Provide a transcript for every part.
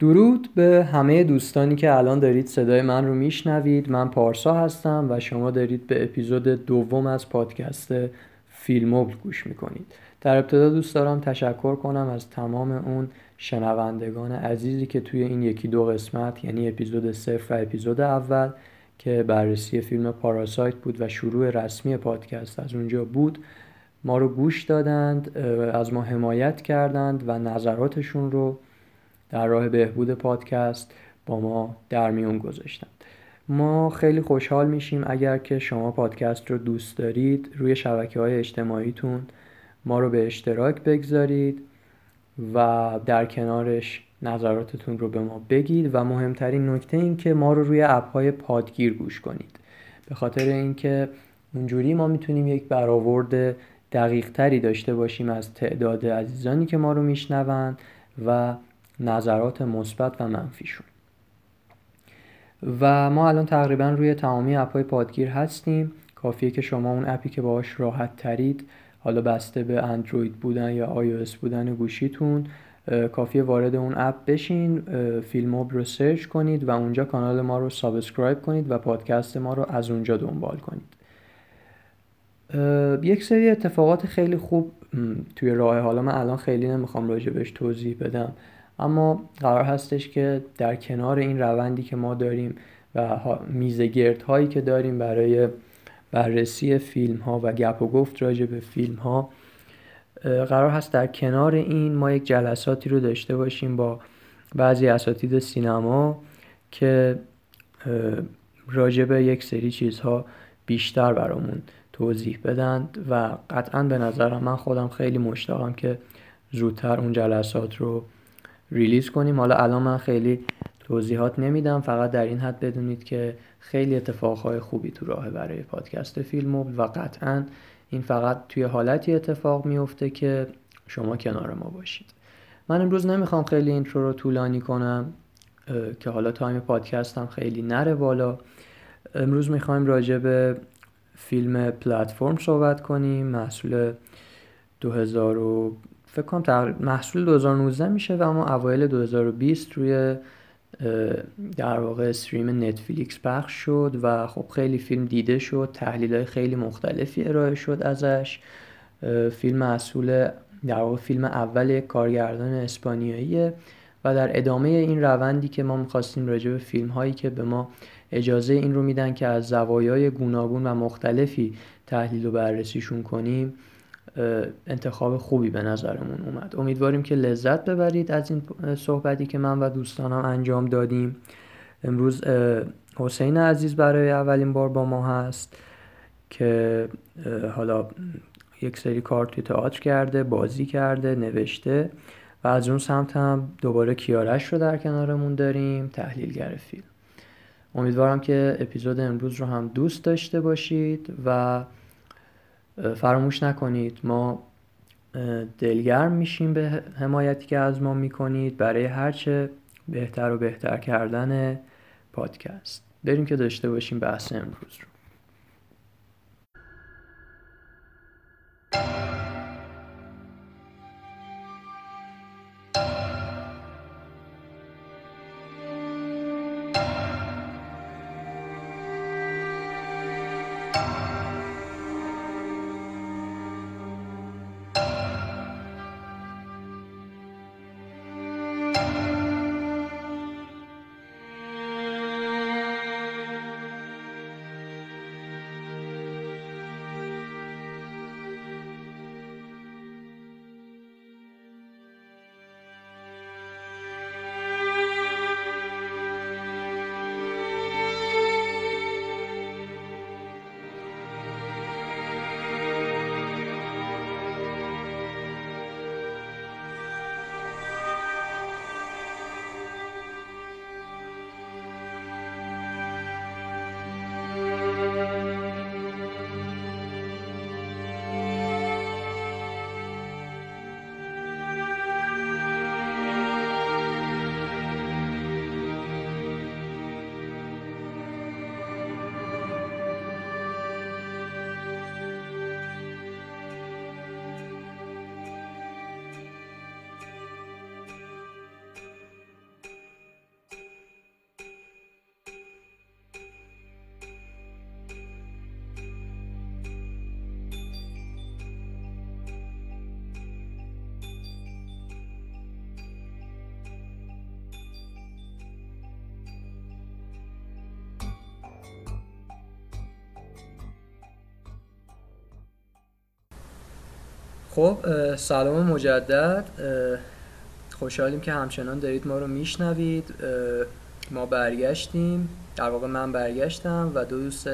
درود به همه دوستانی که الان دارید صدای من رو میشنوید. من پارسا هستم و شما دارید به اپیزود دوم از پادکست فیلموبل گوش می‌کنید. در ابتدا دوست دارم تشکر کنم از تمام اون شنوندگان عزیزی که توی این یکی دو قسمت یعنی اپیزود صفر و اپیزود اول که بررسی فیلم پاراسایت بود و شروع رسمی پادکست از اونجا بود ما رو گوش دادند از ما حمایت کردند و نظراتشون رو در راه بهبود پادکست با ما در میون گذاشتند ما خیلی خوشحال میشیم اگر که شما پادکست رو دوست دارید روی شبکه های اجتماعیتون ما رو به اشتراک بگذارید و در کنارش نظراتتون رو به ما بگید و مهمترین نکته این که ما رو روی اپ های پادگیر گوش کنید. به خاطر اینکه اونجوری ما می‌تونیم یک برآورد دقیق تری داشته باشیم از تعداد عزیزانی که ما رو میشنوند و نظرات مثبت و منفیشون. و ما الان تقریبا روی تمامی اپهای پادگیر هستیم. کافیه که شما اون اپی که باهاش راحت ترید حالا بسته به اندروید بودن یا آی بودن گوشیتون کافیه وارد اون اپ بشین فیلموب رو search کنید و اونجا کانال ما رو subscribe کنید و پادکست ما رو از اونجا دنبال کنید. یک سری اتفاقات خیلی خوب توی راه حالا من الان خیلی نمی‌خوام راجبش توضیح بدم. اما قرار هستش که در کنار این روندی که ما داریم و میزگرد هایی که داریم برای بررسی فیلم ها و گپ و گفت راجع به فیلم ها قرار هست در کنار این ما یک جلساتی رو داشته باشیم با بعضی اساتید سینما که راجع به یک سری چیزها بیشتر برامون توضیح بدند و قطعا به نظرم من خودم خیلی مشتاقم که زودتر اون جلسات رو release کنیم. حالا الان من خیلی توضیحات نمیدم. فقط در این حد بدونید که خیلی اتفاقهای خوبی تو راه برای پادکست فیلم و قطعا این فقط توی حالتی اتفاق میفته که شما کنار ما باشید. من امروز نمی‌خوام خیلی intro رو طولانی کنم که حالا تایم پادکستم خیلی نره بالا. امروز می‌خوایم راجع به فیلم پلتفرم صحبت کنیم. محصول 2000 و فکر کنم محصول 2019 میشه و اما اوایل 2020 روی در واقع استریم نتفلیکس پخش شد و خب خیلی فیلم دیده شد تحلیل های خیلی مختلفی ارائه شد ازش. فیلم محصول در واقع فیلم اول کارگردان اسپانیاییه و در ادامه این روندی که ما می‌خواستیم راجع به فیلم هایی که به ما اجازه این رو میدن که از زوایای گوناگون و مختلفی تحلیل و بررسیشون کنیم انتخاب خوبی به نظرمون اومد. امیدواریم که لذت ببرید از این صحبتی که من و دوستانم انجام دادیم. امروز حسین عزیز برای اولین بار با ما هست که حالا یک سری کار توی تئاتر کرده بازی کرده نوشته و از اون سمت هم دوباره کیارش رو در کنارمون داریم تحلیلگر فیلم. امیدوارم که اپیزود امروز رو هم دوست داشته باشید و فراموش نکنید. ما دلگرم میشیم به حمایتی که از ما می‌کنید برای هرچه بهتر و بهتر کردن پادکست. بریم که داشته باشیم بحث امروز رو. خب سلام مجدد. خوشحالیم که همچنان دارید ما رو میشنوید. ما برگشتیم. در واقع من برگشتم و دو دوست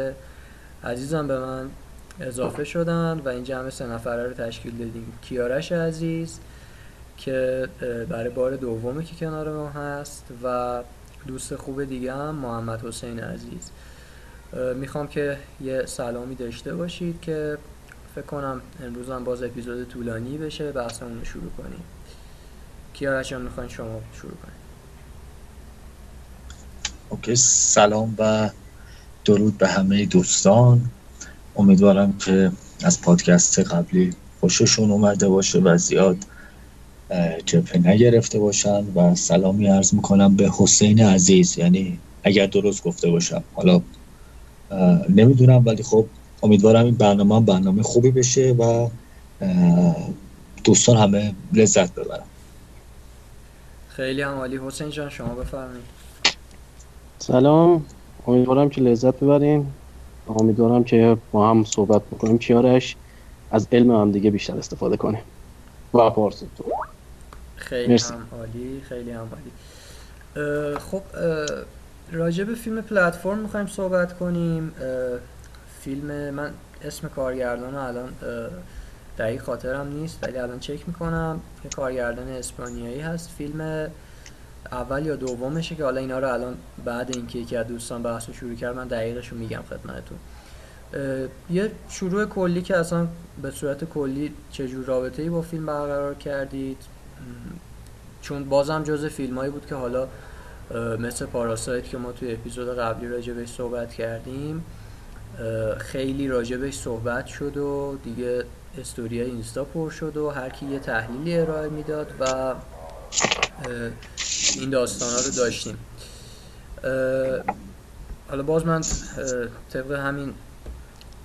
عزیزم به من اضافه شدن و این جمع سه نفره رو تشکیل دادیم. کیارش عزیز که برای بار دومه که کنار ما هست و دوست خوب دیگه هم محمد حسین عزیز. می‌خوام که یه سلامی داشته باشید که فکر کنم امروز هم باز اپیزود طولانی بشه. بحثمون رو شروع کنیم. کیارش هم می‌خواین شما شروع کنید اوکی. سلام و درود به همه دوستان. امیدوارم که از پادکست قبلی خوششون اومده باشه و زیاد جبهه نگرفته باشن و سلامی عرض می‌کنم به حسین عزیز. یعنی اگر درست گفته باشم. حالا نمی‌دونم ولی خب امیدوارم این برنامه هم برنامه خوبی بشه و دوستان همه لذت ببرن. خیلی هم عالی. حسین جان شما بفرمایید. سلام. امیدوارم که لذت ببرین. امیدوارم که با هم صحبت بکنیم. کیارش از علم هم دیگه بیشتر استفاده کنه. و پارس تو. خیلی مرسی. هم عالی خیلی هم عالی. خب راجع به فیلم پلتفرم می‌خوایم صحبت کنیم. فیلم من اسم کارگردان الان دقیق خاطرم نیست ولی الان چک می‌کنم یه کارگردان اسپانیایی هست. فیلم اول یا دومشه که حالا اینا رو الان بعد اینکه یکی از دوستان بحث شروع کرد من دقیقش رو میگم خدمتتون. یه شروع کلی که اصلا به صورت کلی چجور رابطه ای با فیلم برقرار کردید. چون بازم جز فیلم بود که حالا مثل پاراسایت که ما توی اپیزود قبلی راجع بهش صحبت کردیم. خیلی راجع بهش صحبت شد و دیگه استوری اینستا پر شد و هر کی یه تحلیلی ارائه می‌داد و این داستان ها رو داشتیم. حالا باز من طبق همین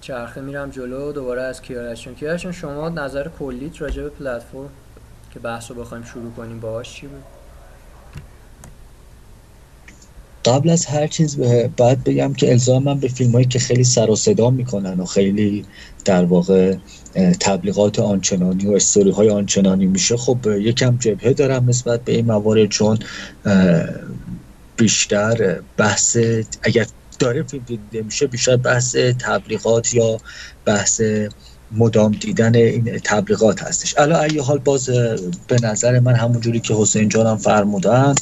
چرخه میرم جلو دوباره از کیارشون کیارشون شما نظر کلیت راجع به پلتفرم که بحث رو بخوایم شروع کنیم باهاش چی بود؟ قبل از هر چیز باید بگم که الزام من به فیلم هایی که خیلی سر و صدا می‌کنن و خیلی در واقع تبلیغات آنچنانی و استوری های آنچنانی میشه خب یکم جبهه دارم نسبت به این موارد چون بیشتر بحث اگر داره فیلم دیده میشه بیشتر بحث تبلیغات یا بحث مدام دیدن این تبلیغات هستش. الان ای حال باز به نظر من همونجوری که حسین جانم فرمودن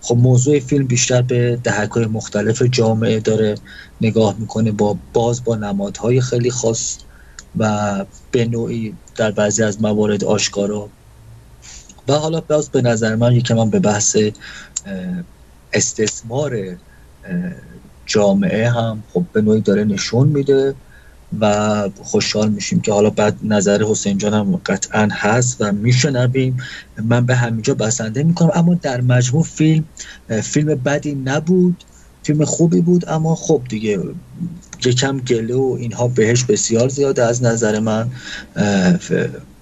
خب موضوع فیلم بیشتر به دهک های مختلف جامعه داره نگاه می‌کنه با باز با نمادهای خیلی خاص و به نوعی در بعضی از موارد آشکارا. و حالا باز به نظر من یکم من به بحث استثمار جامعه هم خب به نوعی داره نشون میده. و خوشحال میشیم که حالا بعد نظر حسین جان هم قطعا هست و میشنویم. من به همینجا بسنده می‌کنم. اما در مجموع فیلم فیلم بدی نبود فیلم خوبی بود اما خب دیگه یکم گله و اینها بهش بسیار زیاده از نظر من.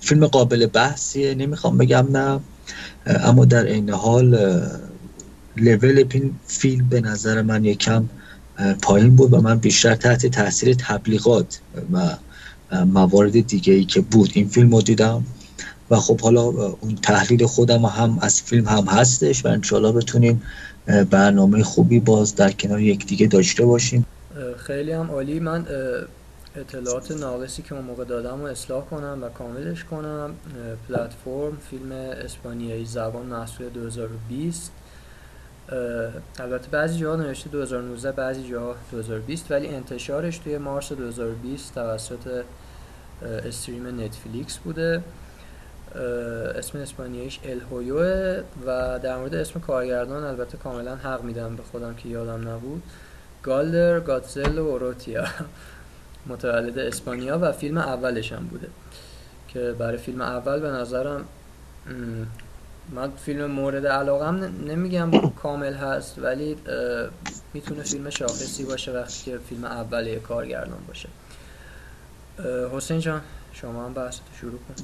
فیلم قابل بحثیه نمی‌خوام بگم نه. اما در این حال لول فیلم به نظر من یکم پایین بود و من بیشتر تحت تاثیر تبلیغات و موارد دیگه ای که بود این فیلم رو دیدم. و خب حالا اون تحلیل خودم هم از فیلم هم هستش و انشالله بتونیم برنامه خوبی باز در کنار یکدیگه داشته باشیم خیلی هم عالی. من اطلاعات ناقصی که اون موقع دادم رو اصلاح کنم و کاملش کنم. پلتفرم فیلم اسپانیایی زبان محصول 2020 البته بعضی جاها نوشته 2019 بعضی جاها 2020 ولی انتشارش توی مارس 2020 توسط استریم نتفلیکس بوده. اسم اسپانیاییش الهویو و در مورد اسم کارگردان البته کاملا حق میدم به خودم که یادم نبود. گالدر گاتزل و اوروتیا متولد اسپانیا و فیلم اولش هم بوده. که برای فیلم اول به نظرم من فیلم مورد علاقم نمیگم کامل هست ولی می‌تونه فیلم شاخصی باشه وقتی که فیلم اول کارگردان باشه. حسین جان شما هم بحث شروع کن.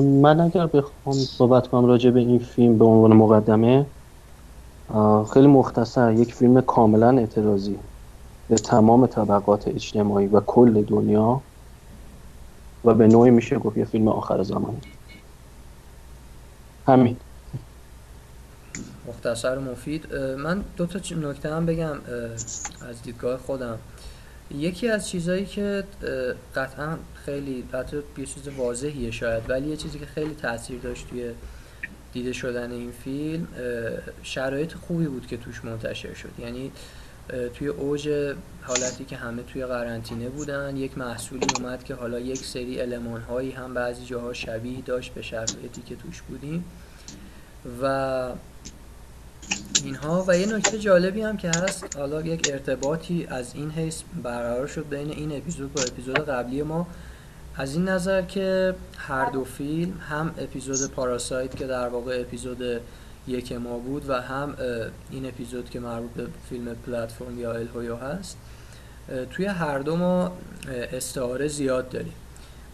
من اگر بخوام صحبت کنم راجع به این فیلم به عنوان مقدمه خیلی مختصر یک فیلم کاملا اعتراضی به تمام طبقات اجتماعی و کل دنیا و به نوعی میشه گفت یه فیلم آخر زمان همین. مختصر مفید. من دو تا نکته هم بگم از دیدگاه خودم. یکی از چیزهایی که قطعا خیلی حتی یه چیز واضحیه شاید ولی یه چیزی که خیلی تاثیر داشت توی دیده شدن این فیلم شرایط خوبی بود که توش منتشر شد. یعنی توی اوج حالتی که همه توی قرنطینه بودن یک محصولی اومد که حالا یک سری علمان هایی هم بعضی جاها شبیه داشت به شرایطی که توش بودیم. و اینها و یه نکته جالبی هم که هست حالا یک ارتباطی از این حیث برقرار شد بین این اپیزود با اپیزود قبلی ما. از این نظر که هر دو فیلم هم اپیزود پاراسایت که در واقع اپیزود یک ما بود و هم این اپیزود که مربوط به فیلم پلتفرم یا الهویو هست توی هر دو ما استعاره زیاد داریم.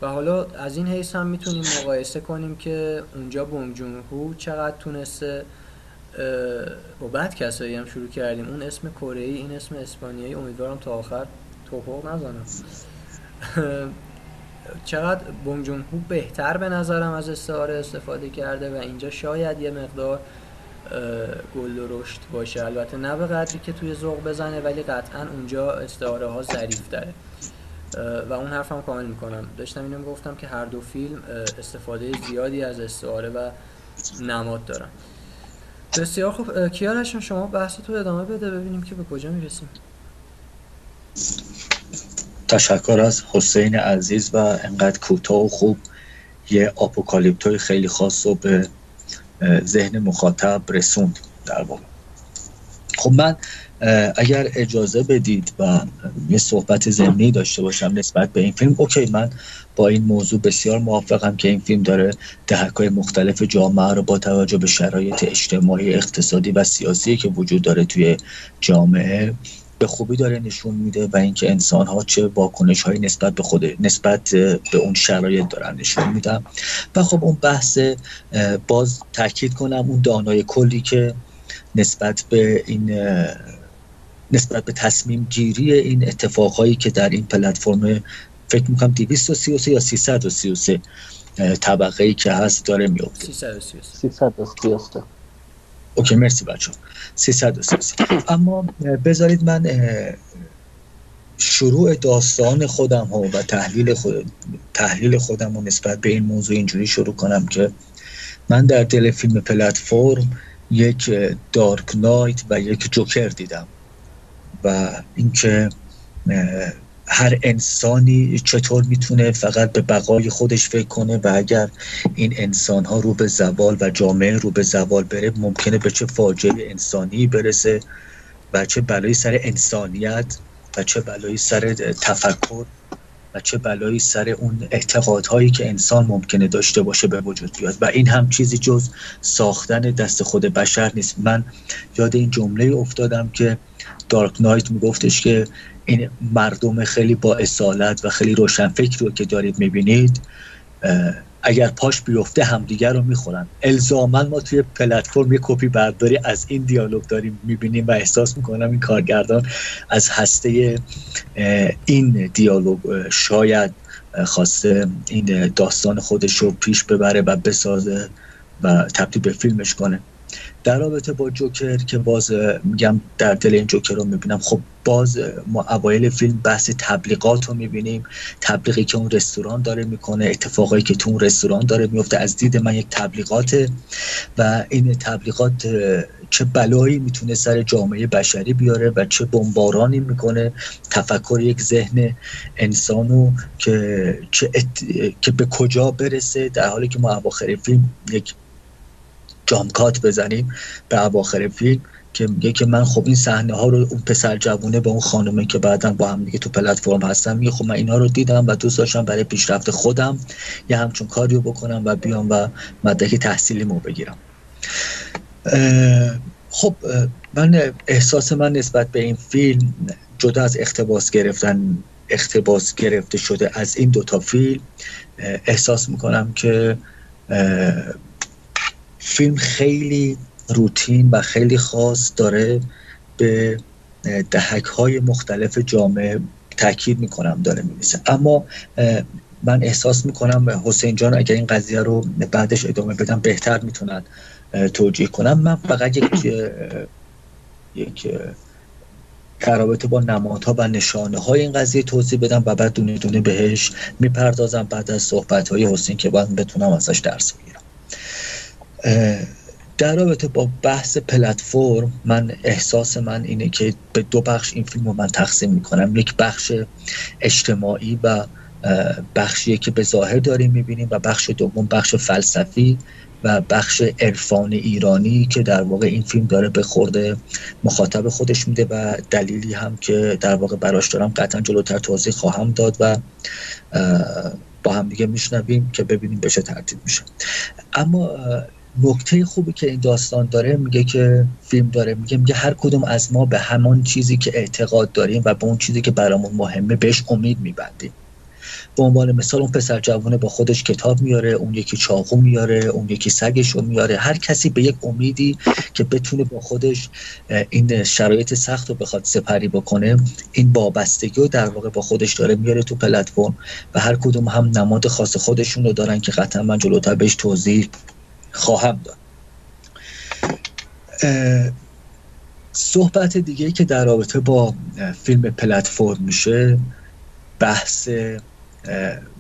و حالا از این حیث هم می‌تونیم مقایسه کنیم که اونجا بونگ جون هو چقدر تونسته با بعد کسایی هم شروع کردیم. اون اسم کره این اسم اسپانیایی امیدوارم تا آخر توپق نزنم. چقدر بونگ جون هو بهتر به نظرم از استعاره استفاده کرده و اینجا شاید یه مقدار گل رشد باشه. البته نه به قدری که توی ذوق بزنه ولی قطعا اونجا استعاره ها ظریف داره. و اون حرفم کامل می‌کنم. داشتم اینو گفتم که هر دو فیلم استفاده زیادی از استعاره و نماد دارن. بسیار خوب. کیارشون شما بحث تو ادامه بده ببینیم که به کجا می‌رسیم. تشکر از حسین عزیز و انقدر کوتاه و خوب. یه آپوکالیپتوی خیلی خاص رو به ذهن مخاطب رسوند در واقع. خب من اگر اجازه بدید و یه صحبت ضمنی داشته باشم نسبت به این فیلم اوکی من با این موضوع بسیار موافقم که این فیلم داره دهکای مختلف جامعه رو با توجه به شرایط اجتماعی اقتصادی و سیاسی که وجود داره توی جامعه به خوبی داره نشون میده و اینکه انسان ها چه واکنش هایی نسبت به خود نسبت به اون شرایط دارن نشون میدن. و خب اون بحث باز تاکید کنم اون دانای کلی که نسبت به این نسبت به تصمیم گیری این اتفاقهایی که در این پلتفرم فکر می‌کنم 233 یا 333 طبقه ای که هست داره میفته 333 اوکی مرسی بچه 333 اما بذارید من شروع داستان خودم ها و تحلیل, خود، تحلیل خودم رو نسبت به این موضوع اینجوری شروع کنم که من در دل فیلم پلتفرم یک دارک نایت و یک جوکر دیدم و اینکه هر انسانی چطور می‌تونه فقط به بقای خودش فکر کنه و اگر این انسان ها رو به زوال و جامعه رو به زوال بره ممکنه به چه فاجعه انسانی برسه و چه بلایی سر انسانیت و چه بلایی سر تفکر و چه بلایی سر اون اعتقادهایی که انسان ممکنه داشته باشه به وجود بیاد. و این هم چیزی جز ساختن دست خود بشر نیست. من یاد این جمله افتادم که دارک نایت میگفتش که این مردم خیلی با اصالت و خیلی روشنفکر رو که دارید می‌بینید اگر پاش بیفته همدیگر رو می‌خورن. الزاما ما توی پلتفرم یه کپی برداری از این دیالوگ داریم می‌بینیم و احساس می‌کنم این کارگردان از هسته این دیالوگ شاید خواسته این داستان خودش رو پیش ببره و بسازه و تبدیل به فیلمش کنه. در رابطه با جوکر که باز میگم در دل این جوکر رو می‌بینم خب باز ما اوایل فیلم بحث تبلیغات رو می‌بینیم تبلیغی که اون رستوران داره می‌کنه اتفاقایی که تو اون رستوران داره میفته از دید من یک تبلیغاته و این تبلیغات چه بلایی می‌تونه سر جامعه بشری بیاره و چه بمبارانی می‌کنه تفکر یک ذهن انسانو که چه که به کجا برسه در حالی که ما اواخر فیلم یک جامکات بزنیم به اواخر فیلم که میگه که من خب این صحنه ها رو اون پسر جوونه با اون خانومه که بعدا با هم دیگه تو پلتفرم هستم میگه خب من اینا رو دیدم و دوست داشتم برای پیشرفت خودم یه همچون کاریو بکنم و بیام و مدرک تحصیلیمو بگیرم. خب من احساس من نسبت به این فیلم جدا از اختباس گرفتن اختباس گرفته شده از این دوتا فیلم احساس می‌کنم که فیلم خیلی روتین و خیلی خاص داره به دهک های مختلف جامعه تاکید می‌کنم داره می‌رسه اما من احساس می‌کنم حسین جان اگر این قضیه رو بعدش ادامه بدم بهتر می‌تونن توجیه کنم. من فقط یک یک در رابطه با نمادها و نشانه های این قضیه توضیح بدم و بعد دونه دونه بهش می‌پردازم. بعد از صحبت های حسین که باید بتونم ازش درس بگیرم. در رابطه با بحث پلتفرم من احساس من اینه که به دو بخش این فیلم رو من تقسیم می‌کنم. یک بخش اجتماعی و بخشیه که به ظاهر داریم می‌بینیم و بخش دوم بخش فلسفی و بخش عرفان ایرانی که در واقع این فیلم داره به خورده مخاطب خودش میده و دلیلی هم که در واقع براش دارم قطعا جلوتر توضیح خواهم داد و با هم دیگه میشنویم که ببینیم به چه ترتیب میشه. اما نکته خوبی که این داستان داره میگه که فیلم داره میگه میگه هر کدوم از ما به همان چیزی که اعتقاد داریم و به اون چیزی که برامون مهمه بهش امید میبندیم. به عنوان مثال اون پسر جوانه با خودش کتاب میاره اون یکی چاقو میاره اون یکی سگش رو میاره. هر کسی به یک امیدی که بتونه با خودش این شرایط سخت رو بخواد سپری بکنه این وابستگی رو در واقع با خودش داره میاره تو پلتفرم و هر کدوم هم نماد خاص خودشون رو دارن که قطعا من جلوتر بهش توضیح خواهم داد. صحبت دیگه که در رابطه با فیلم پلتفرم میشه بحث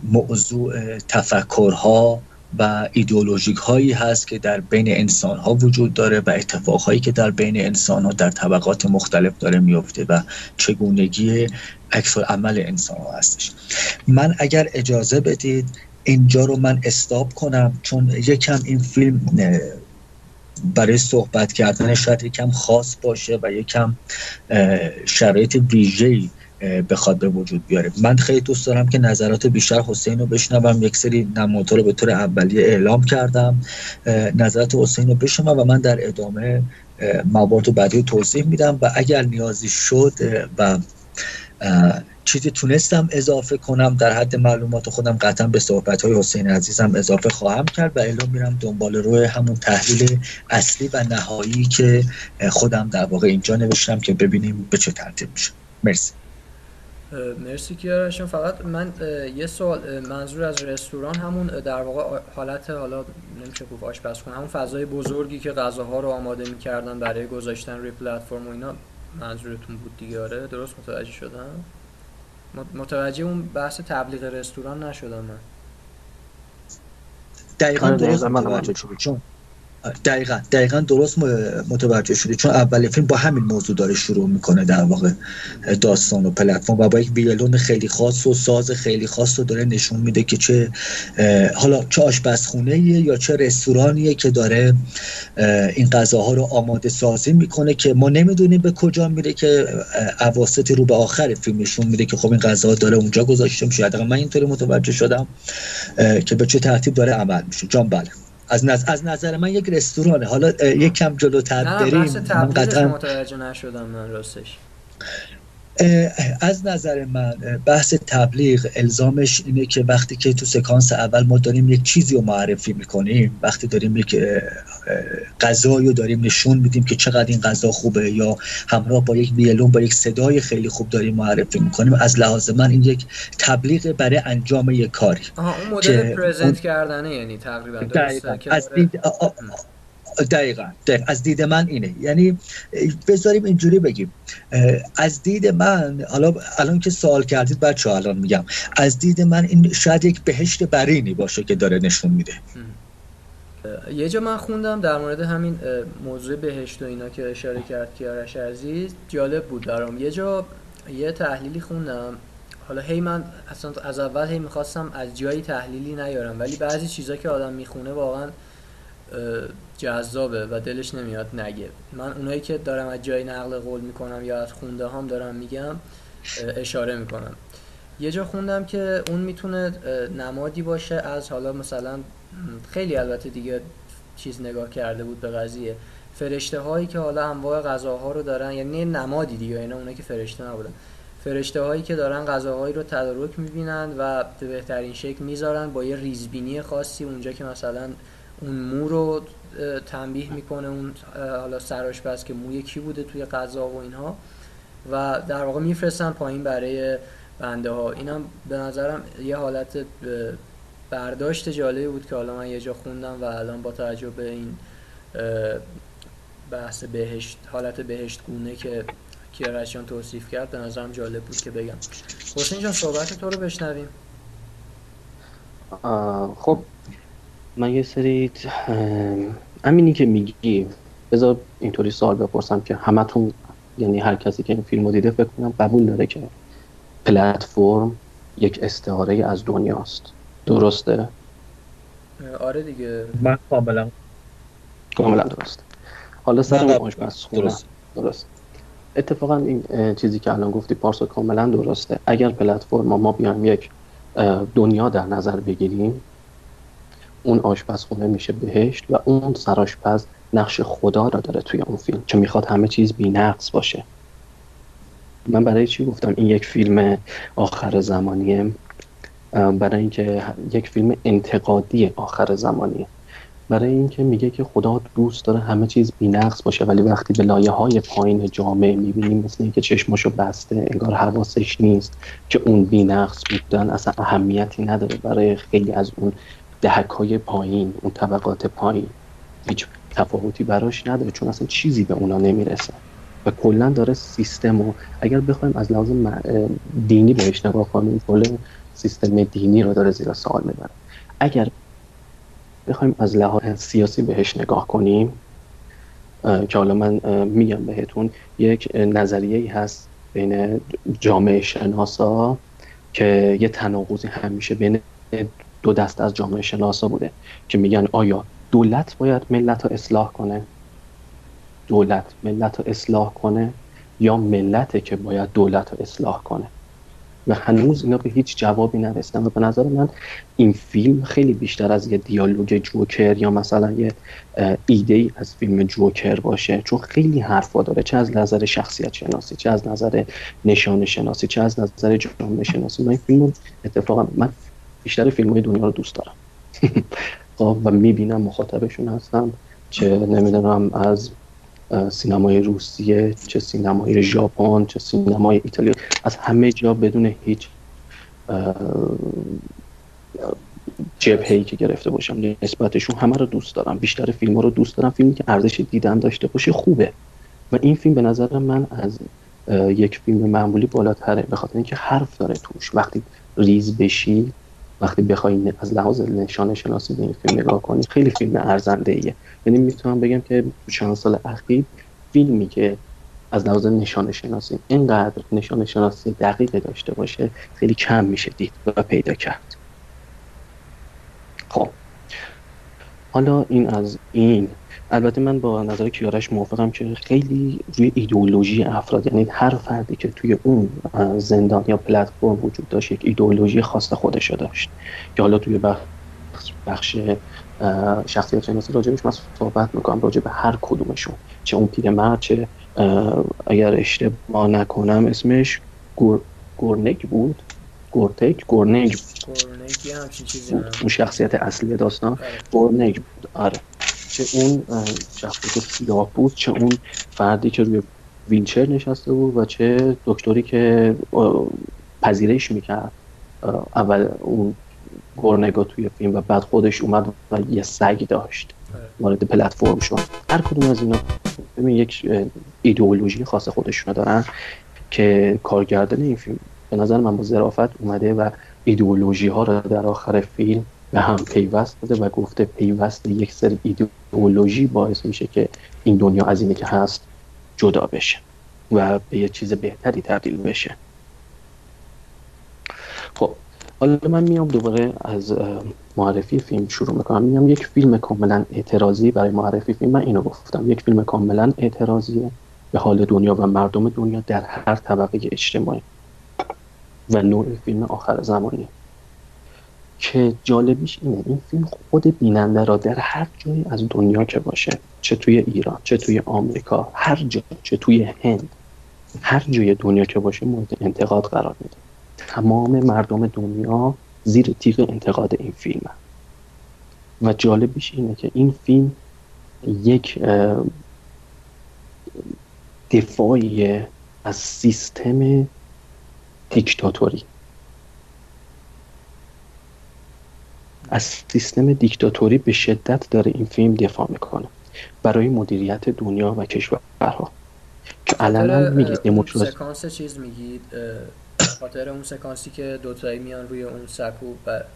موضوع تفکرها و ایدئولوژیک هایی هست که در بین انسان ها وجود داره و اتفاق هایی که در بین انسان ها در طبقات مختلف داره میفته و چگونگی عکس عمل انسان ها هستش. من اگر اجازه بدید اینجا رو من استاب کنم چون یکم این فیلم برای صحبت کردن شاید یکم خاص باشه و یکم شرایط ویژه‌ای بخواد به وجود بیاره. من خیلی دوست دارم که نظرات بیشتر حسین رو بشنوم. یک سری نمادها رو به طور اولیه اعلام کردم. نظرات حسین رو بشنوم و من در ادامه موارد بعدی رو توضیح میدم و اگر نیازی شد و چیزی تونستم اضافه کنم در حد معلومات خودم قطعا به صحبت های حسین عزیزم اضافه خواهم کرد و اعلام میرم دنبال روی همون تحلیل اصلی و نهایی که خودم در واقع اینجا نوشتم که ببینیم به چه ترتیب میشه. مرسی. مرسی کیارشون. فقط من یه سوال منظور از رستوران همون در واقع حالت حالا نمیشه گفت آشپزخونه همون فضای بزرگی که غذاها رو آماده می‌کردن برای گذاشتن روی پلتفرم و اینا منظورتون بود دیگه؟ آره درست متوجه شدم؟ متوجه اون بحث تبلیغ رستوران نشدم من. دقیقا آره، درست متوجه چون دقیقا دقیقا درست متوجه شدی چون اول فیلم با همین موضوع داره شروع می‌کنه در واقع داستان و پلتفرم و با یک ویولون خیلی خاص و ساز خیلی خاص رو داره نشون میده که چه حالا چه آشپزخونه یا چه رستورانیه که داره این غذاها رو آماده سازی می‌کنه که ما نمی‌دونیم به کجا میره که اواسط رو به آخر فیلم نشون میده که خب این غذا داره اونجا گذاشته میشه. من اینطوری متوجه شدم که به چه ترتیب داره عمل میشه. جان بله. از نظر, از نظر من یک رستورانه. حالا یک کم جلوتر بریم. من قطعا متوجه نشدم من راستش. از نظر من بحث تبلیغ الزامش اینه که وقتی که تو سکانس اول ما داریم یک چیزی رو معرفی می‌کنیم وقتی داریم یک غذایی رو داریم نشون میدیم که چقدر این غذا خوبه یا همراه با یک ویلون با یک صدای خیلی خوب داریم معرفی می‌کنیم از لحاظ من این یک تبلیغ برای انجام یک کاری آها اون مدل پرزنت کردنه یعنی تقریبا از دید دقیقا, از دید من اینه. یعنی بذاریم اینجوری بگیم. از دید من حالا الان که سوال کردید بچه الان میگم. از دید من این شاید یک بهشت برینی باشه که داره نشون میده. یه جا من خوندم در مورد همین موضوع بهشت و اینا که اشاره کرد کیارش عزیز جالب بود برام. یه جا یه تحلیلی خوندم. حالا هی من اصلا از اول هی می‌خواستم از جایی تحلیلی نیارم ولی بعضی چیزا که آدم می‌خونه واقعا جذابه و دلش نمیاد نگه. من اونایی که دارم از جای نقل قول می‌کنم یا از خونده هم دارم میگم اشاره می‌کنم. یه جا خوندم که اون می‌تونه نمادی باشه از حالا مثلا خیلی البته دیگه چیز نگاه کرده بود به قضیه. فرشته هایی که حالا انواع غذاها رو دارن یعنی نمادی دیگه اینا اونایی که فرشته نبودن. فرشته هایی که دارن غذاهایی رو تدارک می‌بینن و به بهترین شکل می‌ذارن با یه ریزبینی خاصی اونجا که مثلا اون مو رو تنبیه می‌کنه اون حالا که موی کی بوده توی غذا و اینها. و در واقع میفرستن پایین برای بنده ها اینم به نظرم یه حالت برداشت جالبی بود که حالا من یه جا خوندم و الان با توجه به این بحث بهشت حالت بهشت گونه که کیارشیان توصیف کرد به نظرم جالب بود که بگم. حسین جان صحبت تو رو بشنویم. خب من یه سری امینی که میگی. بذار اینطوری سوال بپرسم که همتون یعنی هر کسی که این فیلم رو دیده فکر کنم قبول داره که پلتفرم یک استعاره از دنیاست. درسته؟ آره دیگه. من کاملا. کاملا درسته. حالا سر اون درست. درست. اتفاقا این چیزی که الان گفتی پارسا کاملا درسته. اگر پلتفرم ما بیایم یک دنیا در نظر بگیریم اون آشپزخونه میشه بهشت و اون سرآشپز نقش خدا را داره توی اون فیلم که می‌خواد همه چیز بی نقص باشه. من برای چی گفتم این یک فیلم آخر زمانیه؟ برای اینکه یک فیلم انتقادی آخر زمانیه. برای اینکه میگه که خدا دوست داره همه چیز بی‌نقص باشه ولی وقتی به لایه های پایین جامعه می‌بینیم مثل اینکه چشماشو بسته انگار حواسش نیست که اون بی‌نقص بودن اصلا اهمیتی نداره برای خیلی از اون دهک های پایین اون طبقات پایین. هیچ تفاوتی براش نداره چون اصلا چیزی به اونا نمی‌رسه. و کلا داره سیستم و اگر بخوایم از لحاظ دینی بهش نگاه کنیم کل سیستم دینی رو داره زیرا سوال می‌بره. اگر بخوایم از لحاظ سیاسی بهش نگاه کنیم که حالا من میگم بهتون یک نظریه ای هست بین جامعه شناسا که یه تناقضی همیشه بین دو دست از جامعه شناسا بوده که میگن آیا دولت باید ملت رو اصلاح کنه؟ دولت ملت رو اصلاح کنه یا ملته که باید دولت رو اصلاح کنه؟ و هنوز اینا به هیچ جوابی نرسیدن و به نظر من این فیلم خیلی بیشتر از یه دیالوگ جوکر یا مثلا یه ایده ای از فیلم جوکر باشه چون خیلی حرفا داره چه از نظر شخصیت شناسی چه از نظر نشان شناسی چه از نظر جامعه شناسی. من این فیلم اتفاقا من بیشتر فیلم های دنیا رو دوست دارم. خب، و می‌بینم مخاطبشون هستم چه نمی‌دونم از سینمای روسیه چه سینمای ژاپن چه سینمای ایتالیا از همه جا بدون هیچ جبهه‌ای که گرفته باشم نسبتشون همه رو دوست دارم. بیشتر فیلم ها رو دوست دارم. فیلمی که ارزش دیدن داشته باشه خوبه. و این فیلم به نظر من از یک فیلم معمولی بالاتره. به خاطر اینکه حرف داره توش. وقتی ریز بشی وقتی بخوای از لحاظ نشانه شناسی به این فیلم نگاه کنی خیلی فیلم ارزنده ایه یعنی می‌تونم بگم که تو چند سال اخیر فیلمی که از لحاظ نشانه شناسی اینقدر نشانه شناسی دقیق داشته باشه خیلی کم میشه دید و پیدا کرد. خب. حالا این از این. البته من با نظر کیارش موافقم که خیلی روی ایدئولوژی افراد یعنی هر فردی که توی اون زندان یا پلتفرم وجود داشت یک ایدئولوژی خاص خودشو داشت. که حالا توی بخش, بخش شخصیت شناسی راجبش من صحبت می‌کنم راجب هر کدومشون. چه اون پیرمرد چه اگر اشتباه نکنم اسمش گور... گورنگ بود. گورتک گورنگ اون شخصیت اصلی داستان. آره. گورنگ بود آره. چه اون شخصیت سیاه بود چه اون فردی که روی وینچر نشسته بود و چه دکتری که پذیرش می‌کرد. اول اون گورنگا توی فیلم و بعد خودش اومد و یه سگ داشت. آره. وارد پلتفرم شد. هر کدوم از اینا یک ایدئولوژی خاص خودشونو دارن که کارگردان این فیلم به نظر من با ظرافت اومده و ایدئولوژی ها رو در آخر فیلم به هم پیوست داده و گفته پیوست یک سری ایدئولوژی باعث میشه که این دنیا از اینه که هست جدا بشه و به یه چیز بهتری تبدیل بشه. خب حالا من میام دوباره از معرفی فیلم شروع می‌کنم. میام یک فیلم کاملا اعتراضی برای معرفی فیلم. من اینو گفتم. یک فیلم کاملا اعتراضیه. به حال دنیا و مردم دنیا در هر طبقه اجتماعی. و نوع فیلم آخر زمانی که جالبیش اینه این فیلم خود بیننده را در هر جایی از دنیا که باشه چه توی ایران چه توی آمریکا هر جا چه توی هند هر جای دنیا که باشه مورد انتقاد قرار میده. تمام مردم دنیا زیر تیغ انتقاد این فیلم. و جالبیش اینه که این فیلم یک دفاعی از سیستم دیکتاتوری. از سیستم دیکتاتوری به شدت داره این فیلم دفاع می‌کنه برای مدیریت دنیا و کشورها. که الان میگید دموکراسی سکانس چیز میگید خاطر اون سکانسی که دوتایی میان روی اون سکو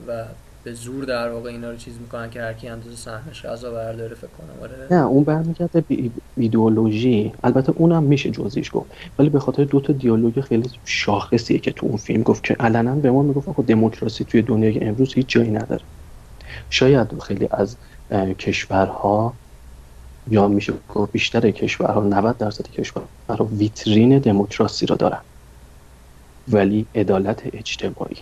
و به زور در واقع اینا رو چیز می‌کنن که هر کی اندازه سهمش غذا برداره فکر کنم آره. نه اون برمیگرده به ایدئولوژی. البته اونم میشه جزئیش گفت. ولی به خاطر دو تا دیالوگ خیلی شاخصیه که تو اون فیلم گفت که علنا به ما می‌گفت آقا دموکراسی توی دنیای امروز هیچ جایی نداره. شاید خیلی از کشورها یا میشه گفت بیشتر کشورها 90 درصد کشورها ویترین دموکراسی رو دارن. ولی عدالت اجتماعی.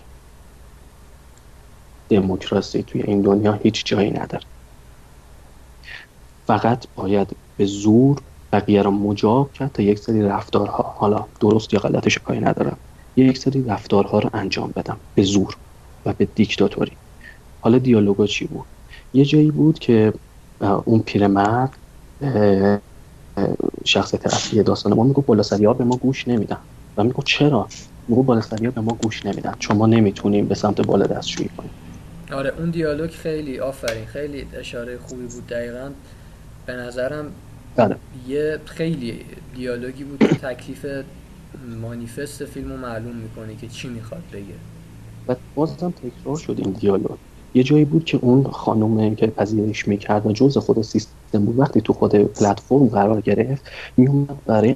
دموکراسی توی این دنیا هیچ جایی نداره. فقط باید به زور بقیه را مجاب کرد تا یک سری رفتارها حالا درست یا غلطش کاری ندارم یک سری رفتارها رو انجام بدم به زور و به دیکتاتوری. حالا دیالوگا چی بود؟ یه جایی بود که اون پیرمرد شخصیت اصلی داستان ما میگو بالا به ما گوش نمیدن. و میگو چرا؟ میگو بالا به ما گوش نمیدن. چون ما نمی‌تونیم به سمت بالا دستشویی کنیم. آره اون دیالوگ خیلی آفرین خیلی اشاره خوبی بود دقیقا. به نظرم بله. یه خیلی دیالوگی بود که تکلیف مانیفست فیلم رو معلوم می‌کنه که چی می‌خواد بگه. و بازم تکرار شد این دیالوگ. یه جایی بود که اون خانم که پذیرش می‌کرد و جز خود سیستم بود وقتی تو خود پلتفرم قرار گرفت میومد برای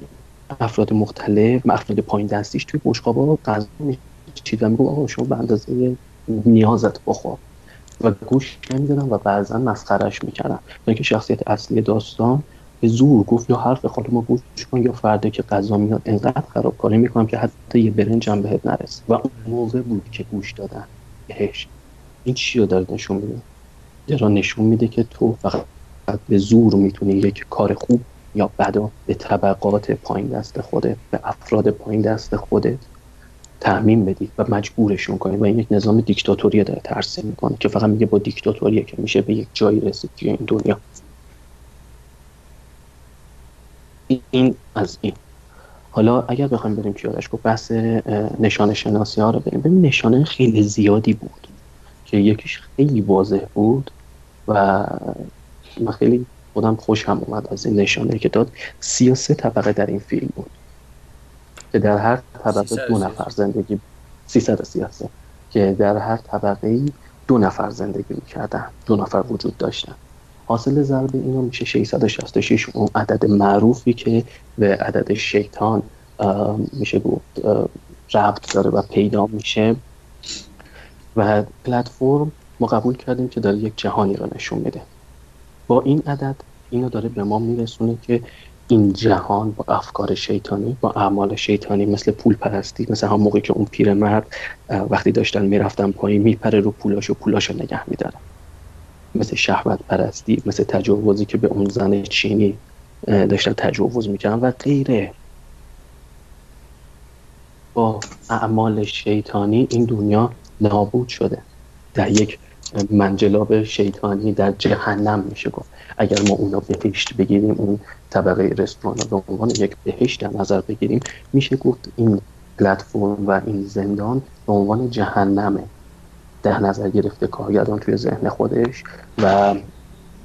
افراد مختلف افراد پایین دستیش توی بشقابا غذا میچید و میگو آقا شما به اندازه نیازت بخور. و گوش نمی‌دادن و بعضا مسخرش می‌کردن تا اینکه شخصیت اصلی داستان به زور گفت یا حرف خانم گوش کن یا فرده که غذا میاد انقدر خرابکاری می‌کنم که حتی یه برنجم بهت نرسه. و اون موقع بود که گوش دادن بهش. این چی رو داره نشون میده؟ داره نشون میده که تو فقط به زور می‌تونی یک کار خوب یا بدا به طبقات پایین دست خودت به افراد پایین دست خودت تعمین بدی و مجبورشون کنی و این یک نظام دیکتاتوری داره ترسیم می‌کنه که فقط میگه با دیکتاتوریه که میشه به یک جایی رسید توی این دنیا. این از این. حالا اگر بخوایم بریم پیادش گفت بحث نشانه شناسی ها رو بریم. ببین نشانه خیلی زیادی بود که یکیش خیلی واضح بود و من خیلی خودم خوش هم اومد از این نشانه که داد. سی طبقه در این فیلم بود. که در هر طبقه دو نفر زندگی 333 که در هر طبقه دو نفر زندگی می‌کردن. دو نفر وجود داشتن. حاصل ضرب اینو میشه 666 اون عدد معروفی که به عدد شیطان میشه گفت ربط داره و پیدا میشه. و پلتفرم ما قبول کردیم که داره یک جهانی رو نشون میده. با این عدد اینو داره به ما میرسونه که این جهان با افکار شیطانی با اعمال شیطانی مثل پول پرستی مثل هم موقعی که اون پیرمرد وقتی داشتن می‌رفتن پایین میپره رو پولاش و پولاش نگه میداره مثل شهوت پرستی مثل تجاوزی که به اون زن چینی داشتن تجاوز می‌کنن و غیره. با اعمال شیطانی این دنیا نابود شده. در یک منجلاب شیطانی در جهنم میشه گفت. اگر ما اونا بهشت بگیریم اون طبقه رستوران به عنوان یک بهشت در نظر بگیریم میشه گفت این پلتفرم و این زندان به عنوان جهنمه در نظر گرفته کارگردان توی ذهن خودش و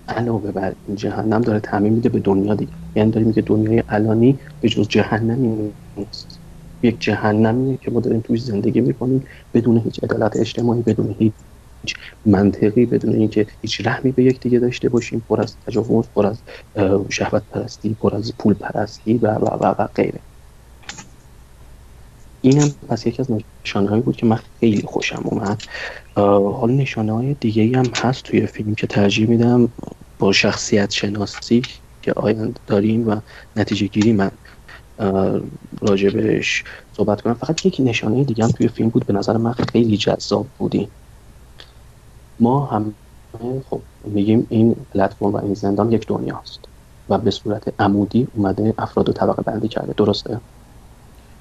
علاوه بر این جهنم داره تعمین میده به دنیا دیگه. یعنی داره میگه دنیای الانی به جز جهنمی نیست. یک جهنمیه که ما داریم توی زندگی می‌کنیم بدون هیچ عدالت اجتماعی بدون هیچ منطقی بدون اینکه هیچ رحمی به یک دیگه داشته باشیم پر از تجاوز پر از شهوت پرستی پر از پول پرستی و و و, و غیره. اینم پس یکی از نشانه هایی بود که من خیلی خوشم اومد. حالا نشانه های دیگه هم هست توی فیلم که ترجیح میدم با شخصیت شناسی که آیند داریم و نتیجه گیری من. راجبش صحبت کنم. فقط یک نشانه دیگه هم توی فیلم بود. به نظر من خیلی جذاب بودیم ما هم خب میگیم این پلتفرم و این زندان یک دنیاست و به صورت عمودی اومده افراد و طبقه بندی کرده. درسته؟